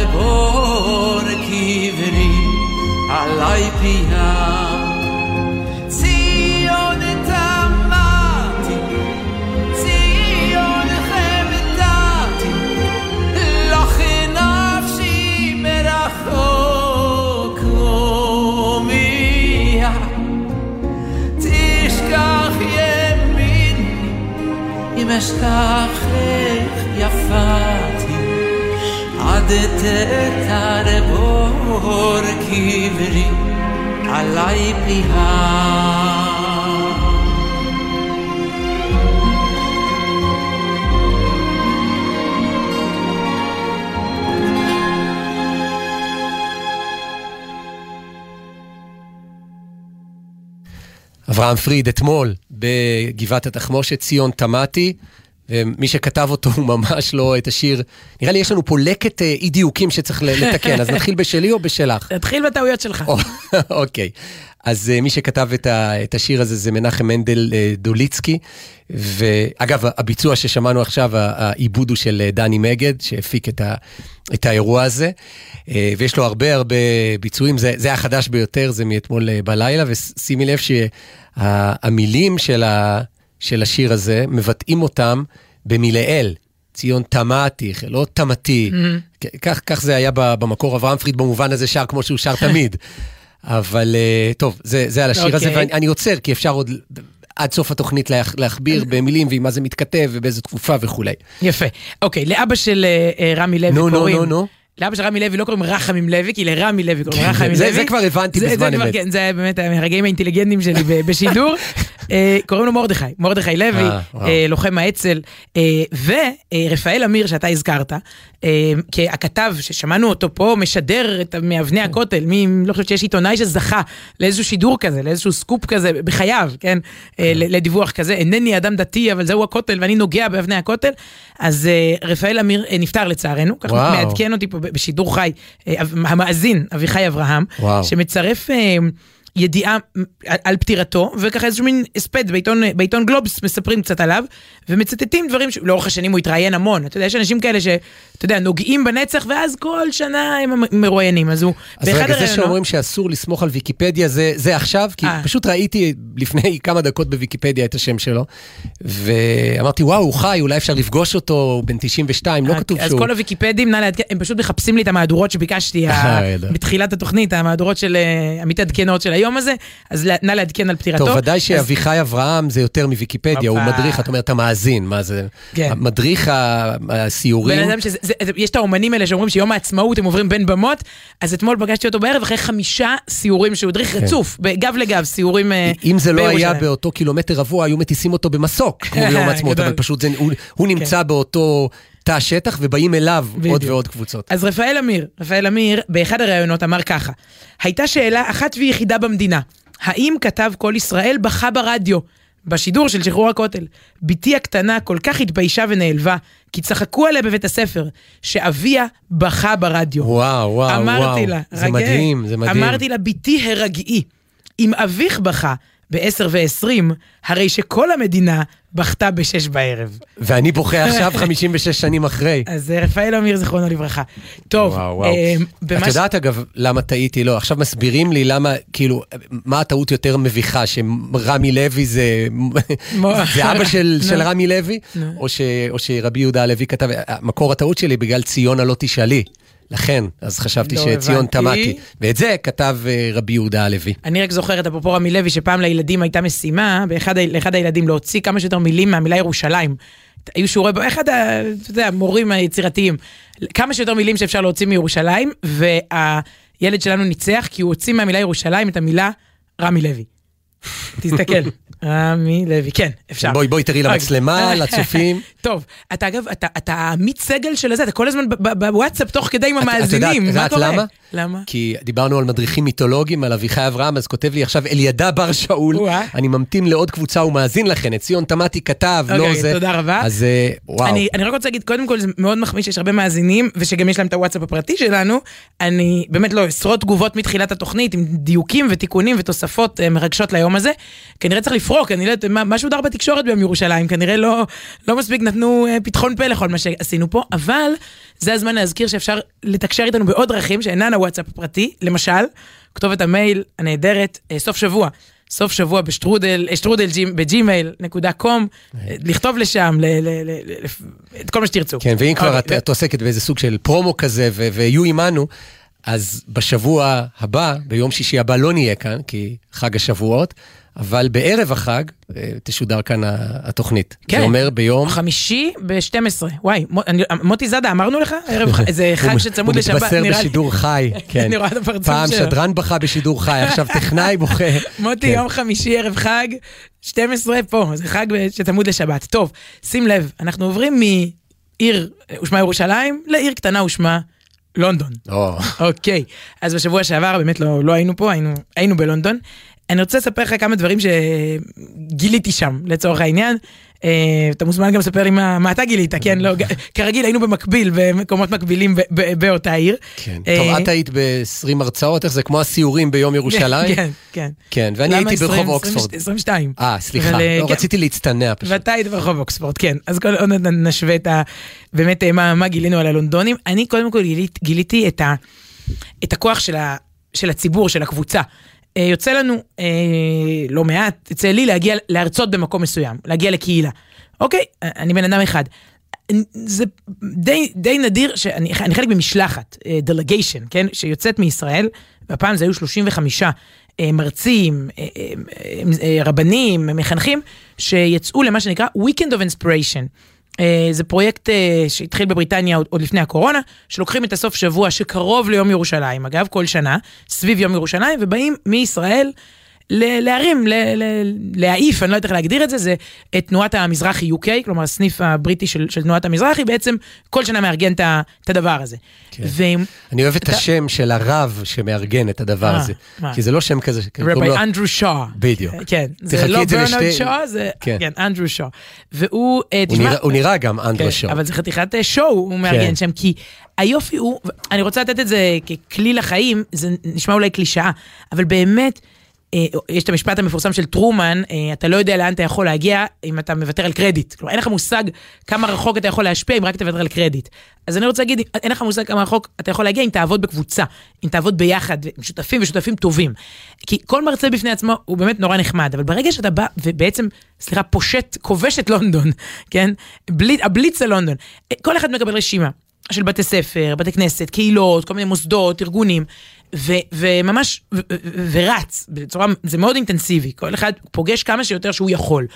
תתרבור קברי עלי פיה אשכחך יפתי עד תתרבור קברי עלי פיה אברהם פריד אתמול בגבעת התחמושת, ציון תמתי, ומי שכתב אותו הוא ממש לא את השיר. נראה לי יש לנו פה לקט אה, אי דיוקים שצריך לתקן, אז נתחיל בשלי או בשלך? תתחיל בטעויות שלך. או, אוקיי. אז אה, מי שכתב את, ה, את השיר הזה זה מנחם מנדל אה, דוליצקי. ואגב, הביצוע ששמענו עכשיו, העיבוד הוא של אה, דני מגד, שהפיק את, ה, את האירוע הזה. ויש לו הרבה הרבה ביצועים, זה, זה החדש ביותר, זה מאתמול בלילה, ושימי לב שהמילים של, ה, של השיר הזה, מבטאים אותם במילאל. ציון תמתי, לא תמתי. כך, כך זה היה במקור, אברהם פריד במובן הזה שר כמו שהוא שר תמיד. אבל אה, טוב, זה, זה על השיר הזה, אוקיי. ואני אני עוצר, כי אפשר עוד עד סוף התוכנית להכ- להכביר במילים, ועם מה זה מתכתב, ובאיזה תקופה וכולי. יפה. אוקיי, לאבא של אה, רמי לוי נו, נו, קוראים... נו, נו. לאבא של רמי לוי לא קוראים רחמים לוי, כי לרמי לוי קוראים רחמים זה- לוי. זה כבר הבנתי בזמן אמת. כן, זה באמת מהרגעים האינטליגנטיים שלי בשידור. אה, קוראים לו מרדכי, מרדכי לוי, אה. אה, לוחם האצ"ל, ורפאל אמיר שאתה הזכרת, ככתב ששמענו אותו פה משדר את מאבני הכותל, מי, לא חושבת שיש עיתונאי שזכה לאיזשהו שידור כזה, לאיזשהו סקופ כזה בחייו, כן, ל- לדיווח כזה, אינני אדם דתי אבל זהו הכותל ואני נוגע באבני הכותל, אז רפאל אמיר נפטר לצערנו, ככה. מעדכן אותי פה בשידור חי, אה, המאזין אביחי אברהם, וואו. שמצרף אה, ידיעה על פטירתו, וככה איזשהו מין הספד בעיתון, בעיתון גלובס, מספרים קצת עליו, ומצטטים דברים שלאורך השנים הוא התראיין המון. אתה יודע, יש אנשים כאלה שאתה יודע, נוגעים בנצח, ואז כל שנה הם מרואיינים, אז הוא אז באחד רגע, זה שאומרים שאסור לסמוך על ויקיפדיה, זה, זה עכשיו? כי אה. פשוט ראיתי לפני כמה דקות בוויקיפדיה את השם שלו, ואמרתי, וואו, הוא חי, אולי אפשר לפגוש אותו, הוא בן 92, לא כתוב אז שהוא... כל הוויקיפדים, נא לעדכן, הם פשוט מחפשים לי את המהדורות שביקשתי ה- אה, ידע. בתחילת התוכנית, המהדורות של אה, המתעדכנות של היום הזה, אז נא לעדכן על פטירתו. טוב, ודאי אז- שאביחי אברהם זה יותר מוויקיפדיה, הוא. מדריך, את אומרת, אתה מאזין, מה זה? כן. מדריך הסיורים. בן אדם שזה, זה, יש את האומנים האלה שאומרים שיום העצמאות הם עוברים בין במות, אז אתמול פגשתי אותו בערב אחרי חמישה סיורים שהוא הדריך רצוף, גב לגב, סיורים אה, אם זה לא היה בירושלים. באותו קילומטר רבוע, היו מטיסים אותו במסוק, כמו ביום העצמאות. אבל פשוט זה- הוא- הוא נמצא באותו תא שטח, ובאים אליו עוד בדיוק. ועוד קבוצות. אז רפאל אמיר, רפאל אמיר באחד הראיונות אמר ככה, הייתה שאלה אחת ויחידה במדינה, האם כתב קול ישראל בכה ברדיו? בשידור של שחרור הכותל. בתי הקטנה כל כך התביישה ונעלבה, כי צחקו עליה בבית הספר, שאביה בכה ברדיו. וואו, וואו, אמרתי וואו. לה, זה רגע, מדהים, זה מדהים. אמרתי לה, בתי הרגעי, אם אביך בכה ב-10 ו-20, הרי שכל המדינה בכתה ב-6 בערב. ואני בוכה עכשיו 56 שנים אחרי. אז אה, רפאל אמיר, זיכרונו לברכה. טוב, וואו, וואו. אה, את במה ש- יודעת אגב למה טעיתי? לא, עכשיו מסבירים לי למה, כאילו, מה הטעות יותר מביכה, שרמי לוי זה, זה אבא של. של רמי לוי, או, ש, או שרבי יהודה הלוי כתב, מקור הטעות שלי בגלל ציונה לא תשאלי. לכן, אז חשבתי לא שציון. תמתי. ואת זה כתב אה, רבי יהודה הלוי. אני רק זוכרת, אפרופו רמי לוי, שפעם לילדים הייתה משימה, באחד, לאחד הילדים להוציא כמה שיותר מילים מהמילה ירושלים. היו שיעורי, אחד, המורים היצירתיים, כמה שיותר מילים שאפשר להוציא מירושלים, והילד שלנו ניצח כי הוא הוציא מהמילה ירושלים את המילה רמי לוי. תסתכל, רמי לוי, כן, אפשר. בואי, בואי תראי אוקיי. למצלמה, לצופים. טוב, אתה אגב, אתה, העמית סגל של הזה, אתה כל הזמן בוואטסאפ תוך כדי עם את- את המאזינים, יודעת- מה יודעת קורה? למה? למה? כי דיברנו על מדריכים מיתולוגיים, על אביחי אברהם, אז כותב לי עכשיו אלידע בר שאול, או-אה. אני ממתין לעוד קבוצה ומאזין לכן, את ציון תמתי כתב, לא אוקיי, זה. תודה רבה. אז אה, וואו. אני, אני רק רוצה להגיד, קודם כל זה מאוד מחמיא שיש הרבה מאזינים, ושגם יש להם את הוואטסאפ הפרטי שלנו. אני באמת לא, עשרות תגובות מתחילת התוכנית, עם דיוקים ותיקונים ותוספות אה, מרגשות ליום הזה. כנראה צריך לפרוק, אני לא יודעת, מה- מה שודר בתקשורת ביום ירושלים, כנראה לא, לא מספיק נתנו אה, פתחון פה לכל מה שעשינו פה, אבל זה הזמן להזכיר שאפשר לתקשר איתנו בעוד דרכים שאינן הוואטסאפ הפרטי, למשל, כתובת המייל הנהדרת, אה, סוף שבוע. סוף שבוע בשטרודל, אה, שטרודל ג'י- ב Gmail נקודה com, אה, לכתוב לשם, ל- ל- ל- ל- את כל מה שתרצו. כן, ואם כבר את, את עוסקת באיזה סוג של פרומו כזה, ויהיו עמנו, אז בשבוע הבא, ביום שישי הבא לא נהיה כאן, כי חג השבועות, אבל בערב החג אה, תשודר כאן התוכנית. כן. זה אומר ביום... חמישי ב-12, וואי, מוטי זאדה, אמרנו לך? ערב ח- איזה הוא חג שצמוד לשבת, הוא מתבשר נראה לי. בשידור חי, כן. אני רואה את הפרצוף פעם שלו. שדרן בכה בשידור חי, עכשיו טכנאי בוכה. מוטי, כן. יום חמישי, ערב חג, 12 פה, זה חג שצמוד לשבת. טוב, שים לב, אנחנו עוברים מעיר ושמה ירושלים לעיר קטנה ושמה לונדון. או, אוקיי, אז בשבוע שעבר באמת לא, לא היינו פה, היינו, היינו בלונדון. אני רוצה לספר לך כמה דברים שגיליתי שם, לצורך העניין. אה, אתה מוזמן גם לספר לי מה, מה אתה גילית, כן? לא, כרגיל היינו במקביל, במקומות מקבילים ב, ב, באותה עיר. כן. אה, טוב, את היית ב-20 הרצאות, איך זה? כמו הסיורים ביום ירושלים? כן, כן. כן, ואני הייתי 20, ברחוב אוקספורד. 22. אה, סליחה, אבל, אה, לא, כן. רציתי להצטנע פשוט. ואתה היית ברחוב אוקספורד, כן. אז כל עוד נשווה את ה... באמת, אה, מה, מה גילינו על הלונדונים. אני קודם כל גילית, גיליתי את, ה, את הכוח של, ה, של הציבור, של הקבוצה. אה, יוצא לנו, אה, לא מעט, יוצא לי להגיע להרצות במקום מסוים, להגיע לקהילה. אוקיי, אה, אני בן אדם אחד. זה די, די נדיר שאני אני חלק ממשלחת, דלגיישן, כן? שיוצאת מישראל, והפעם זה היו 35 אה, מרצים, אה, אה, אה, רבנים, מחנכים, שיצאו למה שנקרא Weekend of Inspiration. אה, זה פרויקט אה, שהתחיל בבריטניה עוד, לפני הקורונה, שלוקחים את הסוף שבוע שקרוב ליום ירושלים, אגב, כל שנה, סביב יום ירושלים, ובאים מישראל להרים, להעיף, אני לא יודעת איך להגדיר את זה, זה את תנועת המזרחי UK, כלומר הסניף הבריטי של, של תנועת המזרחי, בעצם כל שנה מארגן את הדבר הזה. כן. והם- אני אוהב את אתה- השם של הרב שמארגן את הדבר אה, הזה. מה? כי זה לא שם כזה, רבי אנדרו שאה. בדיוק. כן, זה לא ברנרד שאה, זה כן. כן, אנדרו שאה. והוא, אה, הוא תשמע, הוא נראה גם אנדרו כן, שואו. אבל זה חתיכת אה, שואו הוא מארגן כן. שם, כי היופי הוא, אני רוצה לתת את זה ככלי לחיים, זה נשמע אולי קלישאה, אבל באמת, אה, יש את המשפט המפורסם של טרומן, אה, אתה לא יודע לאן אתה יכול להגיע אם אתה מוותר על קרדיט. כלומר, אין לך מושג כמה רחוק אתה יכול להשפיע אם רק תוותר על קרדיט. אז אני רוצה להגיד, אין לך מושג כמה רחוק אתה יכול להגיע אם תעבוד בקבוצה, אם תעבוד ביחד, עם שותפים ושותפים טובים. כי כל מרצה בפני עצמו הוא באמת נורא נחמד, אבל ברגע שאתה בא ובעצם, סליחה, פושט, כובש את לונדון, כן? בלי, הבליץ ללונדון, כל אחד מקבל רשימה. של בתי ספר, בתי כנסת, קהילות, כל מיני מוסדות, ארגונים, ו- וממש, ו- ו- ורץ, בצורה, זה מאוד אינטנסיבי, כל אחד פוגש כמה שיותר שהוא יכול.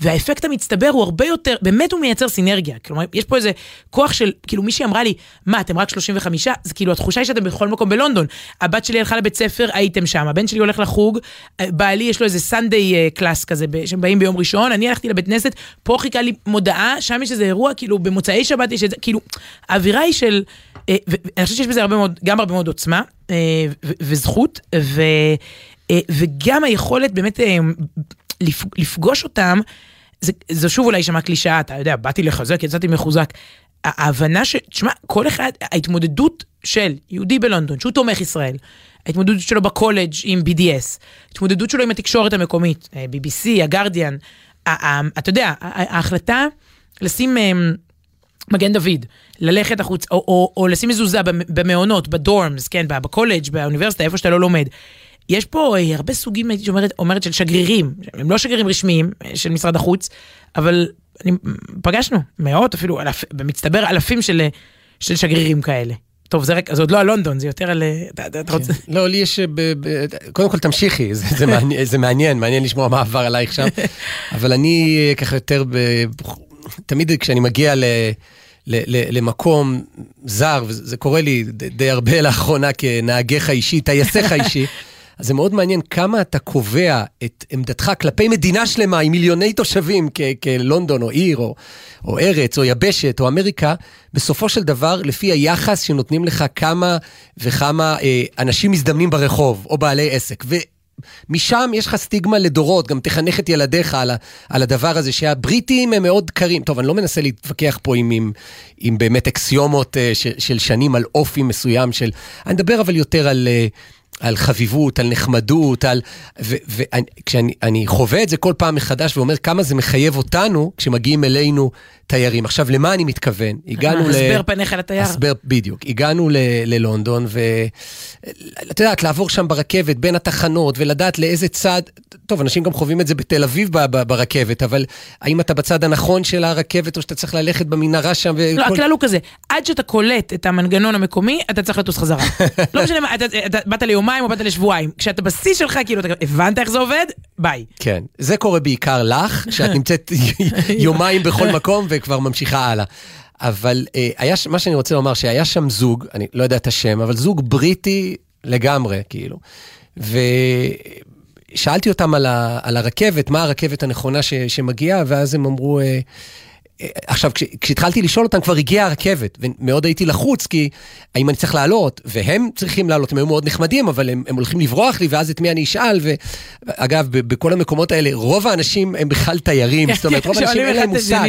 והאפקט המצטבר הוא הרבה יותר, באמת הוא מייצר סינרגיה. כלומר, יש פה איזה כוח של, כאילו מישהי אמרה לי, מה, אתם רק 35? זה כאילו, התחושה היא שאתם בכל מקום בלונדון. הבת שלי הלכה לבית ספר, הייתם שם, הבן שלי הולך לחוג, בעלי יש לו איזה סנדיי קלאס כזה, ב- שהם באים ביום ראשון, אני הלכתי לבית כנסת, פה חיכה לי מודעה, שם יש איזה אירוע, כאילו, במוצאי שבת יש איזה, כאילו, האווירה היא של... אה, ואני חושבת שיש בזה הרבה מאוד, גם הרבה מאוד עוצמה אה, וזכות, ו- אה, וגם היכולת באמת לפ- לפגוש אותם, זה, זה שוב אולי יישמע קלישאה, אתה יודע, באתי לחזק, יצאתי מחוזק. ההבנה ש... תשמע, כל אחד, ההתמודדות של יהודי בלונדון, שהוא תומך ישראל, ההתמודדות שלו בקולג' עם BDS, ההתמודדות שלו עם התקשורת המקומית, BBC, הגרדיאן, אתה יודע, ההחלטה לשים אה, מגן דוד, ללכת החוץ, או, או, או לשים מזוזה במ- במעונות, בדורמס, כן, בקולג', באוניברסיטה, איפה שאתה לא לומד. יש פה אה, הרבה סוגים, הייתי אומרת, אומרת, של שגרירים, הם לא שגרירים רשמיים אה, של משרד החוץ, אבל אני, פגשנו מאות, אפילו אלף, במצטבר אלפים של, אה, של שגרירים כאלה. טוב, זה רק, זה עוד לא על לונדון, זה יותר על... אתה, אתה רוצה... לא, לי יש... קודם כל תמשיכי, זה, מעניין, מעניין, לשמוע מה עבר עלייך שם. אבל אני ככה יותר. תמיד כשאני מגיע ל... למקום זר, וזה קורה לי די הרבה לאחרונה כנהגיך אישי, טייסיך אישי, אז זה מאוד מעניין כמה אתה קובע את עמדתך כלפי מדינה שלמה עם מיליוני תושבים כלונדון או עיר או, או ארץ או יבשת או אמריקה, בסופו של דבר לפי היחס שנותנים לך כמה וכמה אה, אנשים מזדמנים ברחוב או בעלי עסק. ו... משם יש לך סטיגמה לדורות, גם תחנך את ילדיך על, על הדבר הזה, שהבריטים הם מאוד קרים. טוב, אני לא מנסה להתווכח פה עם, עם, עם באמת אקסיומות uh, של, של שנים על אופי מסוים של... אני מדבר אבל יותר על... Uh, על חביבות, על נחמדות, על... וכשאני חווה את זה כל פעם מחדש ואומר כמה זה מחייב אותנו כשמגיעים אלינו תיירים. עכשיו, למה אני מתכוון? הגענו ל... הסבר פניך לתייר. הסבר, בדיוק. הגענו ל... ללונדון, ואת יודעת, לעבור שם ברכבת בין התחנות ולדעת לאיזה צד... טוב, אנשים גם חווים את זה בתל אביב ב... ב... ברכבת, אבל האם אתה בצד הנכון של הרכבת או שאתה צריך ללכת במנהרה שם? וכל... לא, הכלל הוא כזה, עד שאתה קולט את המנגנון המקומי, אתה צריך לטוס חזרה. לא משנה מה, אתה, אתה באת ליומיים או באת לשבועיים. כשאתה בשיא שלך, כאילו, אתה הבנת איך זה עובד? ביי. כן, זה קורה בעיקר לך, שאת נמצאת יומיים בכל מקום, וכבר ממשיכה הלאה. אבל אה, היה, מה שאני רוצה לומר, שהיה שם זוג, אני לא יודע את השם, אבל זוג בריטי לגמרי, כאילו. ושאלתי אותם על, ה, על הרכבת, מה הרכבת הנכונה ש, שמגיעה, ואז הם אמרו, אה, עכשיו, כש, כשהתחלתי לשאול אותם, כבר הגיעה הרכבת, ומאוד הייתי לחוץ, כי האם אני צריך לעלות, והם צריכים לעלות, הם היו מאוד נחמדים, אבל הם, הם הולכים לברוח לי, ואז את מי אני אשאל, ואגב, בכל המקומות האלה, רוב האנשים הם בכלל תיירים, זאת אומרת, רוב האנשים אין להם מושג.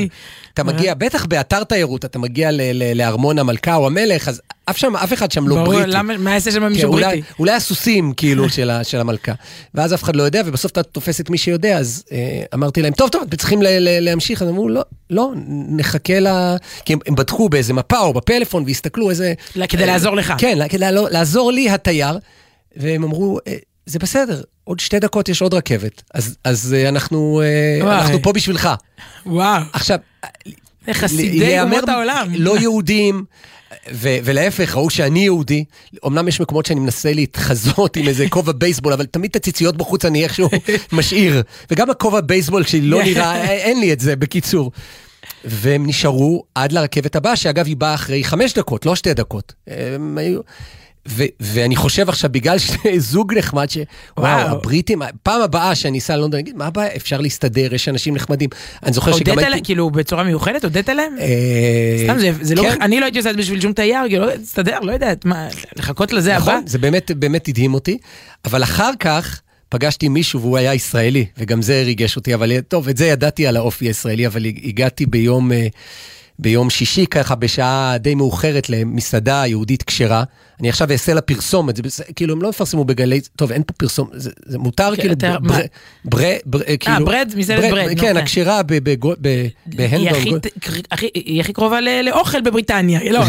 אתה מגיע, בטח באתר תיירות, אתה מגיע לארמון המלכה או המלך, אז אף, שם, אף אחד שם לא בריטי. ברור, למה, מה יעשה שם מישהו בריטי? אולי הסוסים, כאילו, של, המלכה. ואז אף אחד לא יודע, ובסוף אתה תופס את מי שיודע, אז אה, אמרתי להם, טוב, טוב, אתם צריכים להמשיך. אז אמרו, לא, לא, נחכה ל... כי הם, בדקו באיזה מפה או בפלאפון והסתכלו איזה... כדי אה, לעזור לך. כן, כדי לעזור לי, התייר, והם אמרו, אה, זה בסדר, עוד שתי דקות יש עוד רכבת, אז, אז אנחנו, אנחנו פה בשבילך. וואו. עכשיו, חסידי אומות העולם. לא יהודים, ו- ולהפך, ראו שאני יהודי. אמנם יש מקומות שאני מנסה להתחזות עם איזה כובע בייסבול, אבל תמיד את הציציות בחוץ אני איכשהו משאיר. וגם הכובע בייסבול שלי לא נראה, אין לי את זה, בקיצור. והם נשארו עד לרכבת הבאה, שאגב היא באה אחרי חמש דקות, לא שתי דקות. הם היו... ו- ואני חושב עכשיו, בגלל זוג נחמד, שוואו, הבריטים, פעם הבאה שאני אסע ללונדון, אני אגיד, מה הבעיה, אפשר להסתדר, יש אנשים נחמדים. אני זוכר שגם הייתי... הודית כאילו, בצורה מיוחדת, הודית להם? אה, סתם, זה לא, כן. אני לא הייתי עושה את זה בשביל שום תייר, כאילו, להסתדר, לא יודעת, מה, לחכות לזה הבא? נכון, זה באמת, באמת הדהים אותי, אבל אחר כך... פגשתי מישהו והוא היה ישראלי, וגם זה ריגש אותי, אבל טוב, את זה ידעתי על האופי הישראלי, אבל הגעתי ביום, אה, ביום שישי ככה, בשעה די מאוחרת למסעדה יהודית כשרה. אני עכשיו אעשה לה פרסומת, זה בסדר, כאילו הם לא יפרסמו בגלי, טוב אין פה פרסום, זה, זה מותר כן, כאילו, בר, בר, בר, בר, אה, כאילו, אה, ברד, מסעדת ברד, ברד, כן, הכשרה בהנדון. היא הכי קרובה לאוכל בבריטניה, לא,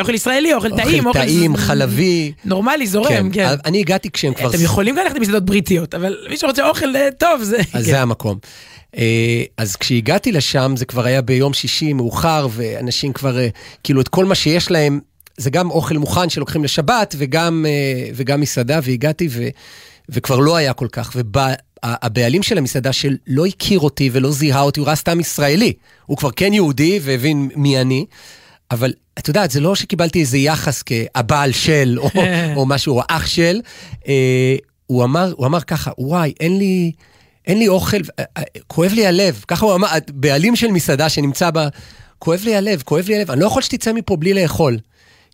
אוכל ישראלי, אוכל טעים, אוכל טעים, חלבי. נורמלי, זורם, כן. כן. אני הגעתי כשהם כבר... אתם יכולים גם ללכת למסעדות בריטיות, אבל מי שרוצה אוכל אה, טוב, זה... אז זה המקום. אז כשהגעתי לשם זה כבר היה ביום שישי מאוחר, ואנשים כבר, כאילו את כל מה שיש להם, זה גם אוכל מוכן שלוקחים לשבת וגם, אה, וגם מסעדה, והגעתי ו, וכבר לא היה כל כך. והבעלים של המסעדה שלא הכיר אותי ולא זיהה אותי, הוא ראה סתם ישראלי. הוא כבר כן יהודי והבין מי אני, אבל את יודעת, זה לא שקיבלתי איזה יחס כהבעל של או, או משהו, או אח של. אה, הוא אמר, הוא אמר ככה, וואי, אין לי... אין לי אוכל, אה, כואב לי הלב. ככה הוא אמר, בעלים של מסעדה שנמצא בה, כואב לי הלב, כואב לי הלב, אני לא יכול שתצא מפה בלי לאכול.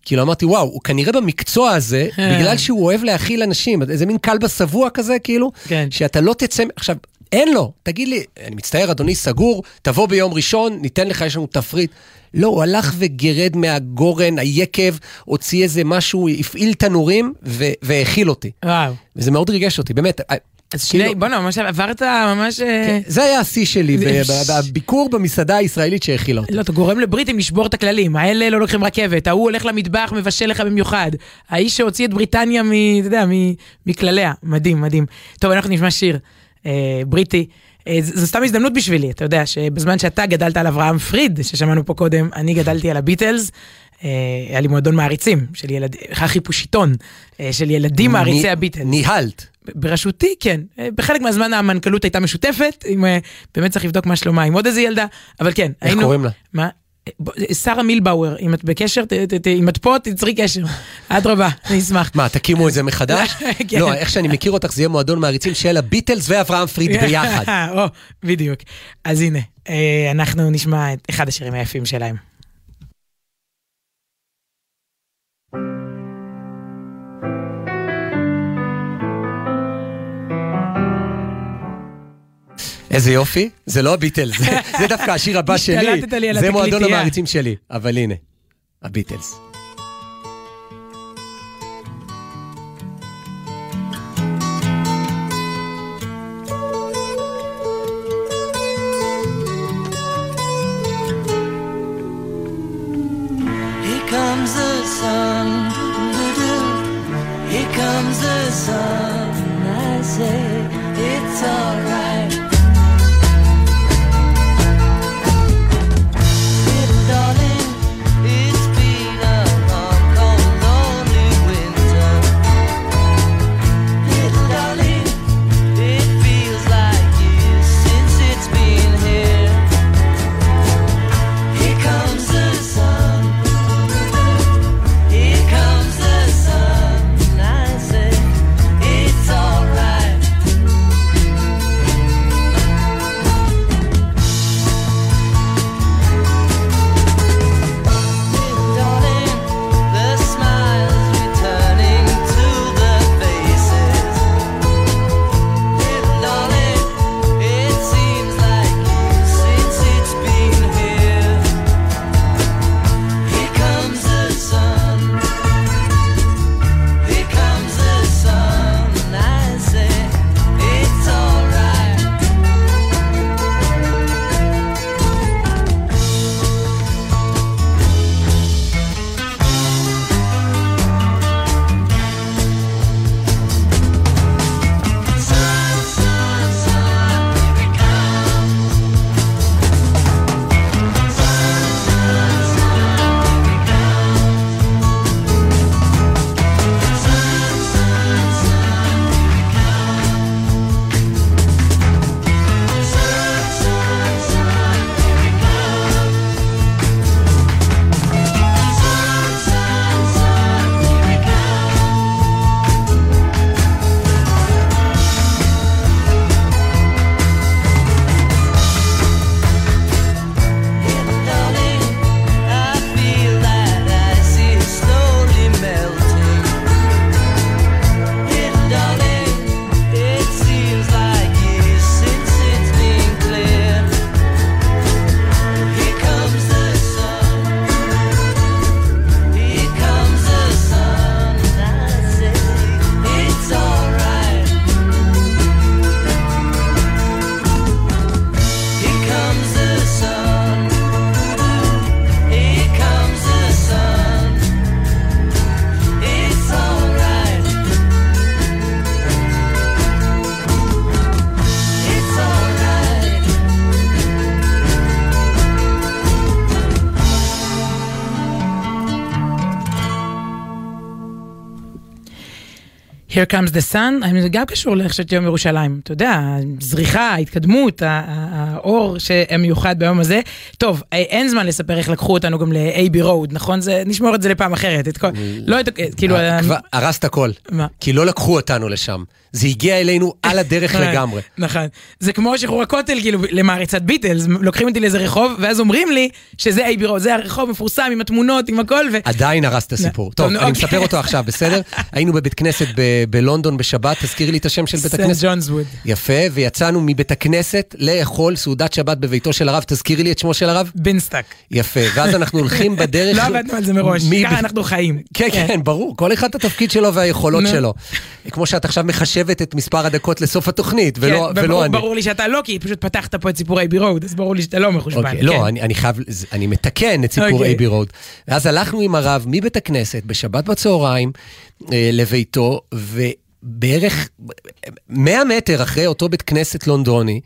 כאילו אמרתי, וואו, הוא כנראה במקצוע הזה, בגלל שהוא אוהב להאכיל אנשים, איזה מין כלבה שבוע כזה, כאילו, כן. שאתה לא תצא... עכשיו, אין לו, תגיד לי, אני מצטער, אדוני, סגור, תבוא ביום ראשון, ניתן לך, יש לנו תפריט. לא, הוא הלך וגירד מהגורן, היקב, הוציא איזה משהו, הפעיל תנורים והאכיל אותי. וואו. וזה מאוד ריגש אותי, באמת. אז שני, כאילו, בוא'נה, ממש עברת ממש... אה, כן, זה היה השיא שלי, בביקור במסעדה הישראלית שהאכילה אותי. לא, אתה גורם לבריטים לשבור את הכללים. האלה לא לוקחים רכבת, ההוא הולך למטבח, מבשל לך במיוחד. האיש שהוציא את בריטניה מ... אתה יודע, מכלליה. מדהים, מדהים. טוב, אנחנו נשמע שיר אה, בריטי. אה, זו סתם הזדמנות בשבילי, אתה יודע, שבזמן שאתה גדלת על אברהם פריד, ששמענו פה קודם, אני גדלתי על הביטלס. היה לי מועדון מעריצים של ילדים, חכי פושיטון, של ילדים מעריצי הביטלס. ניהלת. בראשותי, כן. אה, בחלק מהזמן המנכ"לות הייתה משותפת, אם, אה, באמת צריך לבדוק מה שלומה עם עוד איזה ילדה, אבל כן, איך קוראים לה? מה? בוא, שרה מילבאואר, אם את בקשר, ת, ת, ת, אם את פה, תצרי קשר. אדרבה, אני אשמח. מה, תקימו את זה מחדש? כן. לא, איך שאני מכיר אותך, זה יהיה מועדון מעריצים של הביטלס ואברהם פריד ביחד. או, בדיוק. אז הנה, אה, אנחנו נשמע את אחד השירים היפים שלהם. איזה יופי, זה לא הביטלס, זה- דווקא השיר הבא שלי. זה מועדון. המעריצים שלי, אבל הנה, הביטלס. Here comes the sun, זה גם קשור לחשת יום ירושלים. אתה יודע, הזריחה, ההתקדמות, האור המיוחד ביום הזה. טוב, אה, אין זמן לספר איך לקחו אותנו גם ל-AB Road, נכון? זה, נשמור את זה לפעם אחרת. את כל, לא את, כאילו... אה, ה- כבר הרסת הכל. מה? כי לא לקחו אותנו לשם. זה הגיע אלינו על הדרך נכון, לגמרי. נכון. זה כמו שחרור הכותל, כאילו, למעריצת ביטלס, לוקחים אותי לאיזה רחוב, ואז אומרים לי שזה אייבי רוד, זה הרחוב מפורסם עם התמונות, עם הכל, ו... עדיין הרסת את הסיפור. טוב, אני אוקיי. מספר אותו עכשיו, בסדר? היינו בבית כנסת בלונדון בשבת, תזכירי לי את השם של בית סנט הכנסת. ג'ונס ווד. יפה, ויצאנו מבית הכנסת לאכול סעודת שבת בביתו של הרב, תזכירי לי את שמו של הרב? בינסטאק. יפה, ואז אנחנו הולכים בדרך... לא עבדנו על זה מראש, ככה אנחנו חיים. כן, כן, ברור, כל אחד התפקיד שלו והיכולות. שלו. כמו שאת עכשיו מחשבת את מספר הדקות לסוף התוכנית, ולא כן, אני. ברור לי שאתה לא, כי פשוט פתחת פה את סיפור Abbey Road, אז ברור לי שאתה לא מחושבן. אוקיי, כן. לא, אני, חייב, אני מתקן את סיפור. Abbey Road. ואז הלכנו עם הרב מבית הכנסת בשבת בצהריים אה, לביתו, ובערך 100 מטר אחרי אותו בית כנסת לונדוני,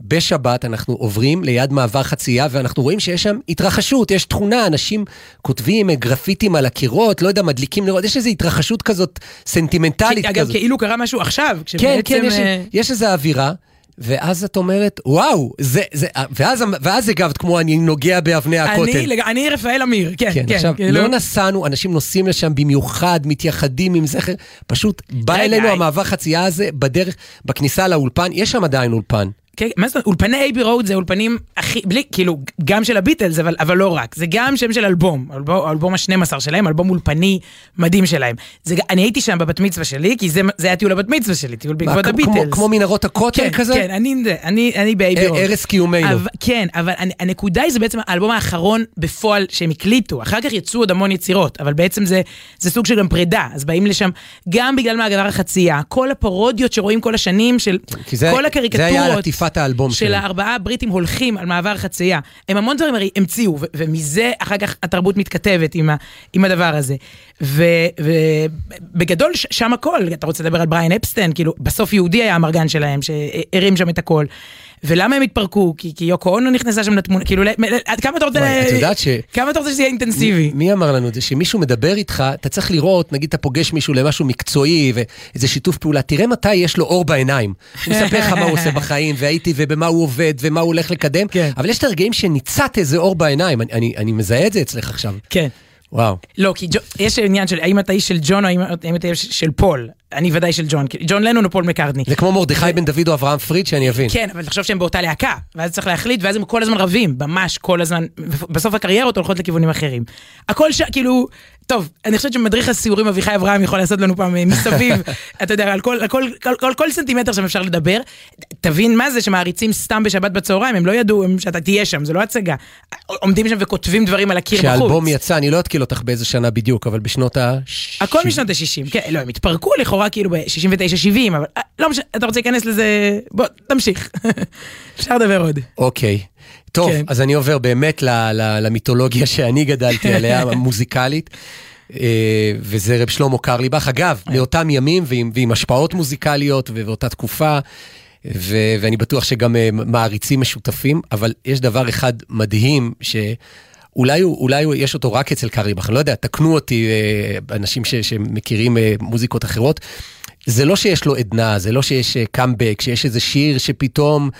בשבת אנחנו עוברים ליד מעבר חצייה, ואנחנו רואים שיש שם התרחשות, יש תכונה, אנשים כותבים גרפיטים על הקירות, לא יודע, מדליקים נרות, יש איזו התרחשות כזאת סנטימנטלית אגב, כזאת. כאילו קרה משהו עכשיו, כן, כשבעצם... כן, יש, אה, יש איזו אווירה. ואז את אומרת, וואו, זה, זה, ואז, ואז הגבת כמו אני נוגע באבני הכותל. אני, אני רפאל אמיר, כן, כן, כן. עכשיו, כאילו- לא נסענו, אנשים נוסעים לשם במיוחד, מתייחדים עם זכר, פשוט בא אלינו. המעבר חצייה הזה בדרך, בכניסה לאולפן, יש שם עדיין אולפן. כן, מה זאת אומרת, אולפני אייבי רוד זה אולפנים הכי, בלי, כאילו, גם של הביטלס, אבל, אבל לא רק, זה גם שם של אלבום, אלבום, אלבום ה-12 שלהם, אלבום אולפני מדהים שלהם. זה, אני הייתי שם בבת מצווה שלי, כי זה, זה היה טיול הבת מצווה שלי, טיול בעקבות מה, הביטלס. כמו, כמו מנהרות הכותל כן, כזה? כן, אני, אני, אני ב Abbey Road. ערש קיומנו. אבל, כן, אבל הנ- הנקודה היא זה בעצם האלבום האחרון בפועל שהם הקליטו. אחר כך יצאו עוד המון יצירות, אבל בעצם זה, זה סוג של גם פרידה. אז באים לשם, גם בגלל מעבר החצייה, כל הפרודיות שרואים כל השנים של כל הקריקטורות עטיפת האלבום של. הארבעה הבריטים הולכים על מעבר חצייה. הם המון דברים הרי המציאו, ומזה אחר כך התרבות מתכתבת עם, ה- עם הדבר הזה. ובגדול שם הכל, אתה רוצה לדבר על בריאן אפשטיין, כאילו בסוף יהודי היה האמרגן שלהם, שהרים שם את הכל. ולמה הם התפרקו? כי, כי יוקו אונו נכנסה שם לתמונה, כאילו, עד כמה אתה רוצה, וואי, את יודעת ש- כמה אתה רוצה שזה יהיה אינטנסיבי? מי אמר לנו את זה? שמישהו מדבר איתך, אתה צריך לראות, נגיד אתה פוגש מישהו למשהו מקצועי ואיזה שיתוף פעולה, תראה מתי יש לו אור בעיניים. הוא מספר לך מה הוא עושה בחיים, והייתי ובמה הוא עובד ומה הוא הולך לקדם, כן. אבל יש את הרגעים שניצת איזה אור בעיניים, אני, אני, אני מזהה את זה אצלך עכשיו. כן. וואו. לא, כי ג'ו, יש עניין של האם אתה איש של ג'ון או האם אתה איש של פול. אני ודאי של ג'ון, ג'ון לנון או פול מקארטני. זה כמו מרדכי בן דוד או אברהם פריד, שאני אבין. כן, אבל תחשוב שהם באותה להקה, ואז צריך להחליט, ואז הם כל הזמן רבים, ממש כל הזמן, בסוף הקריירות הולכות לכיוונים אחרים. הכל ש... כאילו, טוב, אני חושבת שמדריך הסיורים אביחי אברהם יכול לעשות לנו פעם אה, מסביב, אתה יודע, על כל, על כל, כל, כל, כל סנטימטר שם אפשר לדבר. תבין מה זה שמעריצים סתם בשבת בצהריים, הם לא ידעו הם, שאתה תהיה שם, זה לא הצגה. עומדים שם וכותבים דברים על הקיר בחוץ. כשהאלבום יצא, אני לא אתקיל אותך באיזה שנה בדיוק, אבל בשנות ה... הכל משנות ה-60, כן, לא, הם התפרקו לכאורה כאילו ב-69-70, אבל אה, לא משנה, אתה רוצה להיכנס לזה, בוא, תמשיך. אפשר לדבר עוד. אוקיי. טוב, כן. אז אני עובר באמת ל- ל- למיתולוגיה שאני גדלתי עליה, המוזיקלית. אה, וזה רב שלמה קרליבך. אגב, מאותם ימים ועם, ועם השפעות מוזיקליות ובאותה תקופה, ו, ואני בטוח שגם אה, מעריצים משותפים, אבל יש דבר אחד מדהים, שאולי הוא, אולי הוא, יש אותו רק אצל קרליבך, אני לא יודע, תקנו אותי, אה, אנשים ש, שמכירים אה, מוזיקות אחרות. זה לא שיש לו עדנה, זה לא שיש קאמבק, שיש איזה שיר שפתאום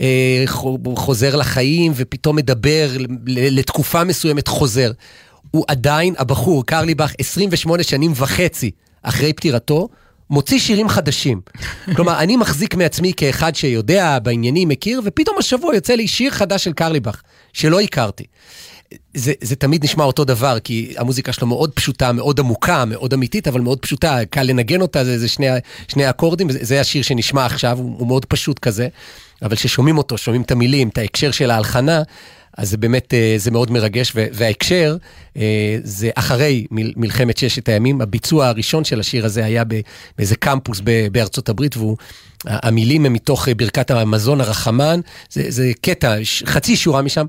אה, חו- חוזר לחיים ופתאום מדבר לתקופה מסוימת חוזר. הוא עדיין, הבחור, קרליבך, 28 שנים וחצי אחרי פטירתו, מוציא שירים חדשים. כלומר, אני מחזיק מעצמי כאחד שיודע בעניינים, מכיר, ופתאום השבוע יוצא לי שיר חדש של קרליבך, שלא הכרתי. זה, זה תמיד נשמע אותו דבר, כי המוזיקה שלו מאוד פשוטה, מאוד עמוקה, מאוד אמיתית, אבל מאוד פשוטה, קל לנגן אותה, זה, זה שני, שני אקורדים, זה, זה השיר שנשמע עכשיו, הוא, הוא מאוד פשוט כזה, אבל כששומעים אותו, שומעים את המילים, את ההקשר של ההלחנה, אז זה באמת, אה, זה מאוד מרגש, וההקשר אה, זה אחרי מל- מלחמת ששת הימים, הביצוע הראשון של השיר הזה היה באיזה קמפוס בארצות הברית, והוא, המילים הם מתוך אה, ברכת המזון הרחמן, זה, זה קטע, חצי שורה משם,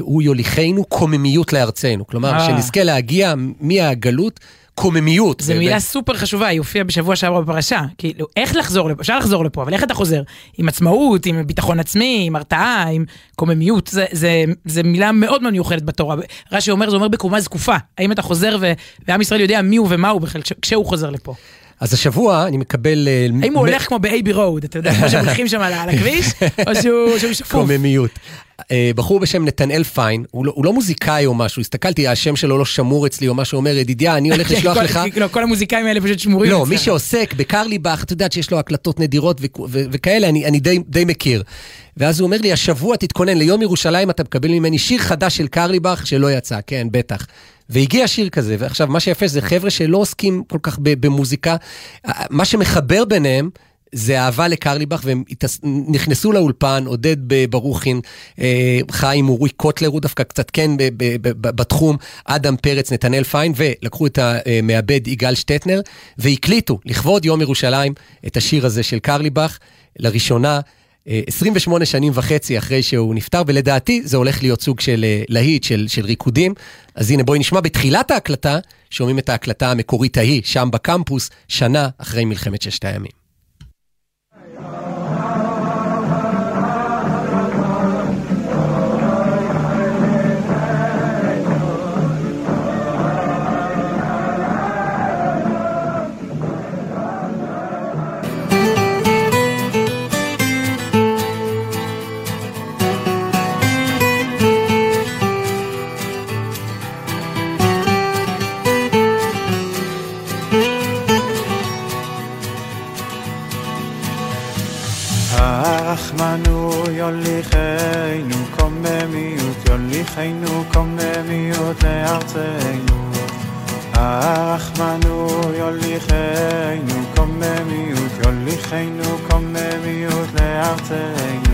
הוא יוליכנו קוממיות לארצנו, כלומר. שנזכה להגיע מהגלות, קוממיות. זו מילה סופר חשובה, היא הופיעה בשבוע שעבר בפרשה. כאילו, איך לחזור לפה? אפשר לחזור לפה, אבל איך אתה חוזר? עם עצמאות, עם ביטחון עצמי, עם הרתעה, עם קוממיות. זה מילה מאוד מאוד מיוחדת בתורה. רש"י אומר, זה אומר בקומה זקופה. האם אתה חוזר ו- ועם ישראל יודע מי הוא ומה הוא בכלל כש- כשהוא חוזר לפה? אז השבוע אני מקבל... אה, האם הוא הולך כמו באייבי רוד, אתה יודע, כמו שהולכים שם על הכביש, או שהוא שפוף? קוממיות. אה, בחור בשם נתנאל פיין, הוא לא, הוא לא מוזיקאי או משהו, הסתכלתי, השם שלו לא שמור אצלי או משהו, אומר, ידידיה, אני הולך לשלוח כל- לך... לא, כל המוזיקאים האלה פשוט שמורים. לא. מי שעוסק בקרליבך, את יודעת שיש לו הקלטות נדירות וכאלה, אני, אני די, די מכיר. ואז הוא אומר לי, השבוע תתכונן, ליום ירושלים אתה מקבל ממני שיר חדש של קרליבך שלא יצא, כן, בטח. והגיע שיר כזה, ועכשיו, מה שיפה זה חבר'ה שלא עוסקים כל כך במוזיקה, מה שמחבר ביניהם... זה אהבה לקרליבך, והם נכנסו לאולפן, עודד ברוכין, אה, חיים, אורי קוטלר, הוא דווקא קצת כן בתחום, אדם פרץ, נתנאל פיין, ולקחו את המעבד יגאל שטטנר, והקליטו, לכבוד יום ירושלים, את השיר הזה של קרליבך, לראשונה. אה, 28 שנים וחצי אחרי שהוא נפטר, ולדעתי זה הולך להיות סוג של אה, להיט, של, של ריקודים. אז הנה בואי נשמע בתחילת ההקלטה, שומעים את ההקלטה המקורית ההיא, שם בקמפוס, שנה אחרי מלחמת ששת הימים. יוליכנו קוממיות יוליכנו קוממיות לארצנו הרחמנו יוליכנו קוממיות יוליכנו קוממיות לארצנו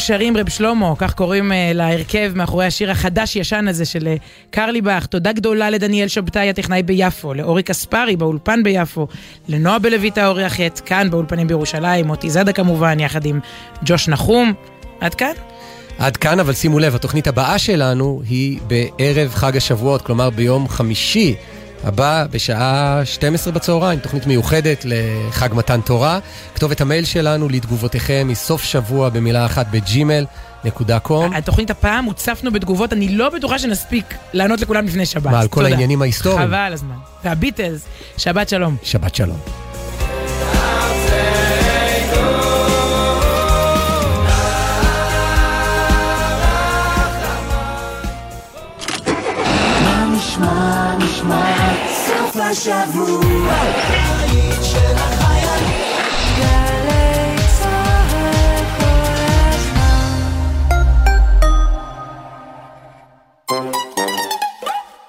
שרים רב שלמה, כך קוראים אה, להרכב מאחורי השיר החדש-ישן הזה של אה, קרליבך. תודה גדולה לדניאל שבתאי הטכנאי ביפו, לאורי קספרי באולפן ביפו, לנועה בלויטה האורחת כאן באולפנים בירושלים, מוטי זאדה כמובן, יחד עם ג'וש נחום. עד כאן? עד כאן, אבל שימו לב, התוכנית הבאה שלנו היא בערב חג השבועות, כלומר ביום חמישי הבא בשעה 12 בצהריים, תוכנית מיוחדת לחג מתן תורה. כתובת המייל שלנו לתגובותיכם היא סוף שבוע במילה אחת בג'ימל. נקודה קום. התוכנית הפעם הוצפנו בתגובות, אני לא בטוחה שנספיק לענות לכולם לפני שבת. מה, על כל תודה. העניינים ההיסטוריים? חבל הזמן. והביטלס, שבת שלום. שבת שלום. השבוע. של החיילים.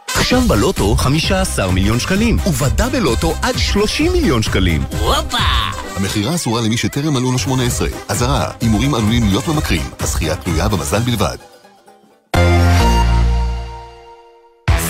עכשיו בלוטו 15 מיליון שקלים, ובדאבל לוטו עד 30 מיליון שקלים. הופה! המכירה אסורה למי שטרם מלאו לו 18. אזהרה, הימורים עלולים להיות ממכרים. הזכייה תלויה במזל בלבד.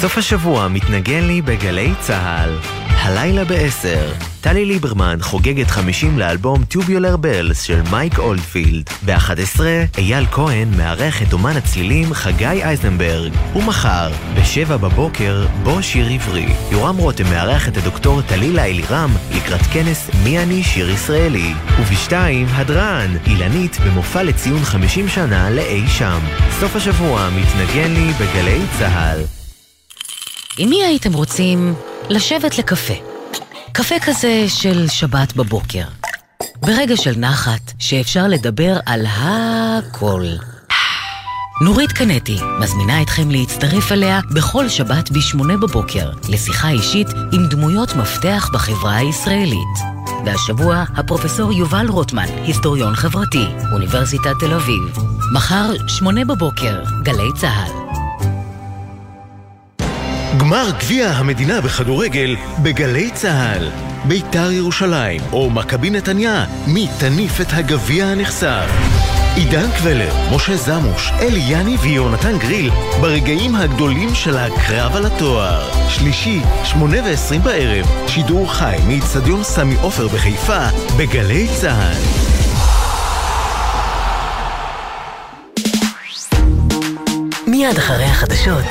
סוף השבוע מתנגן לי בגלי צהל. הלילה ב-10, טלי ליברמן חוגגת 50 לאלבום Tubular Bells של מייק אולדפילד. ב-11, אייל כהן מארח את אומן הצלילים חגי אייזנברג. ומחר, ב-7 בבוקר, בוא שיר עברי. יורם רותם מארח את הדוקטור טלילה אלירם לקראת כנס מי אני שיר ישראלי. וב-2, הדרן, אילנית במופע לציון 50 שנה לאי שם. סוף השבוע מתנגן לי בגלי צהל. עם מי הייתם רוצים לשבת לקפה? קפה כזה של שבת בבוקר. ברגע של נחת, שאפשר לדבר על הכל. נורית קנטי מזמינה אתכם להצטרף אליה בכל שבת ב-8 בבוקר לשיחה אישית עם דמויות מפתח בחברה הישראלית. והשבוע הפרופסור יובל רוטמן, היסטוריון חברתי, אוניברסיטת תל אביב. מחר, 8 בבוקר, גלי צה"ל. גמר גביע המדינה בכדורגל בגלי צה"ל. ביתר ירושלים או מכבי נתניה, מי תניף את הגביע הנכסף? עידן קבלר, משה זמוש, אלי יני ויונתן גריל ברגעים הגדולים של הקרב על התואר. שלישי, שמונה ועשרים בערב, שידור חי מאיצטדיון סמי עופר בחיפה, בגלי צה"ל. מיד אחרי החדשות,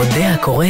אודיה קורן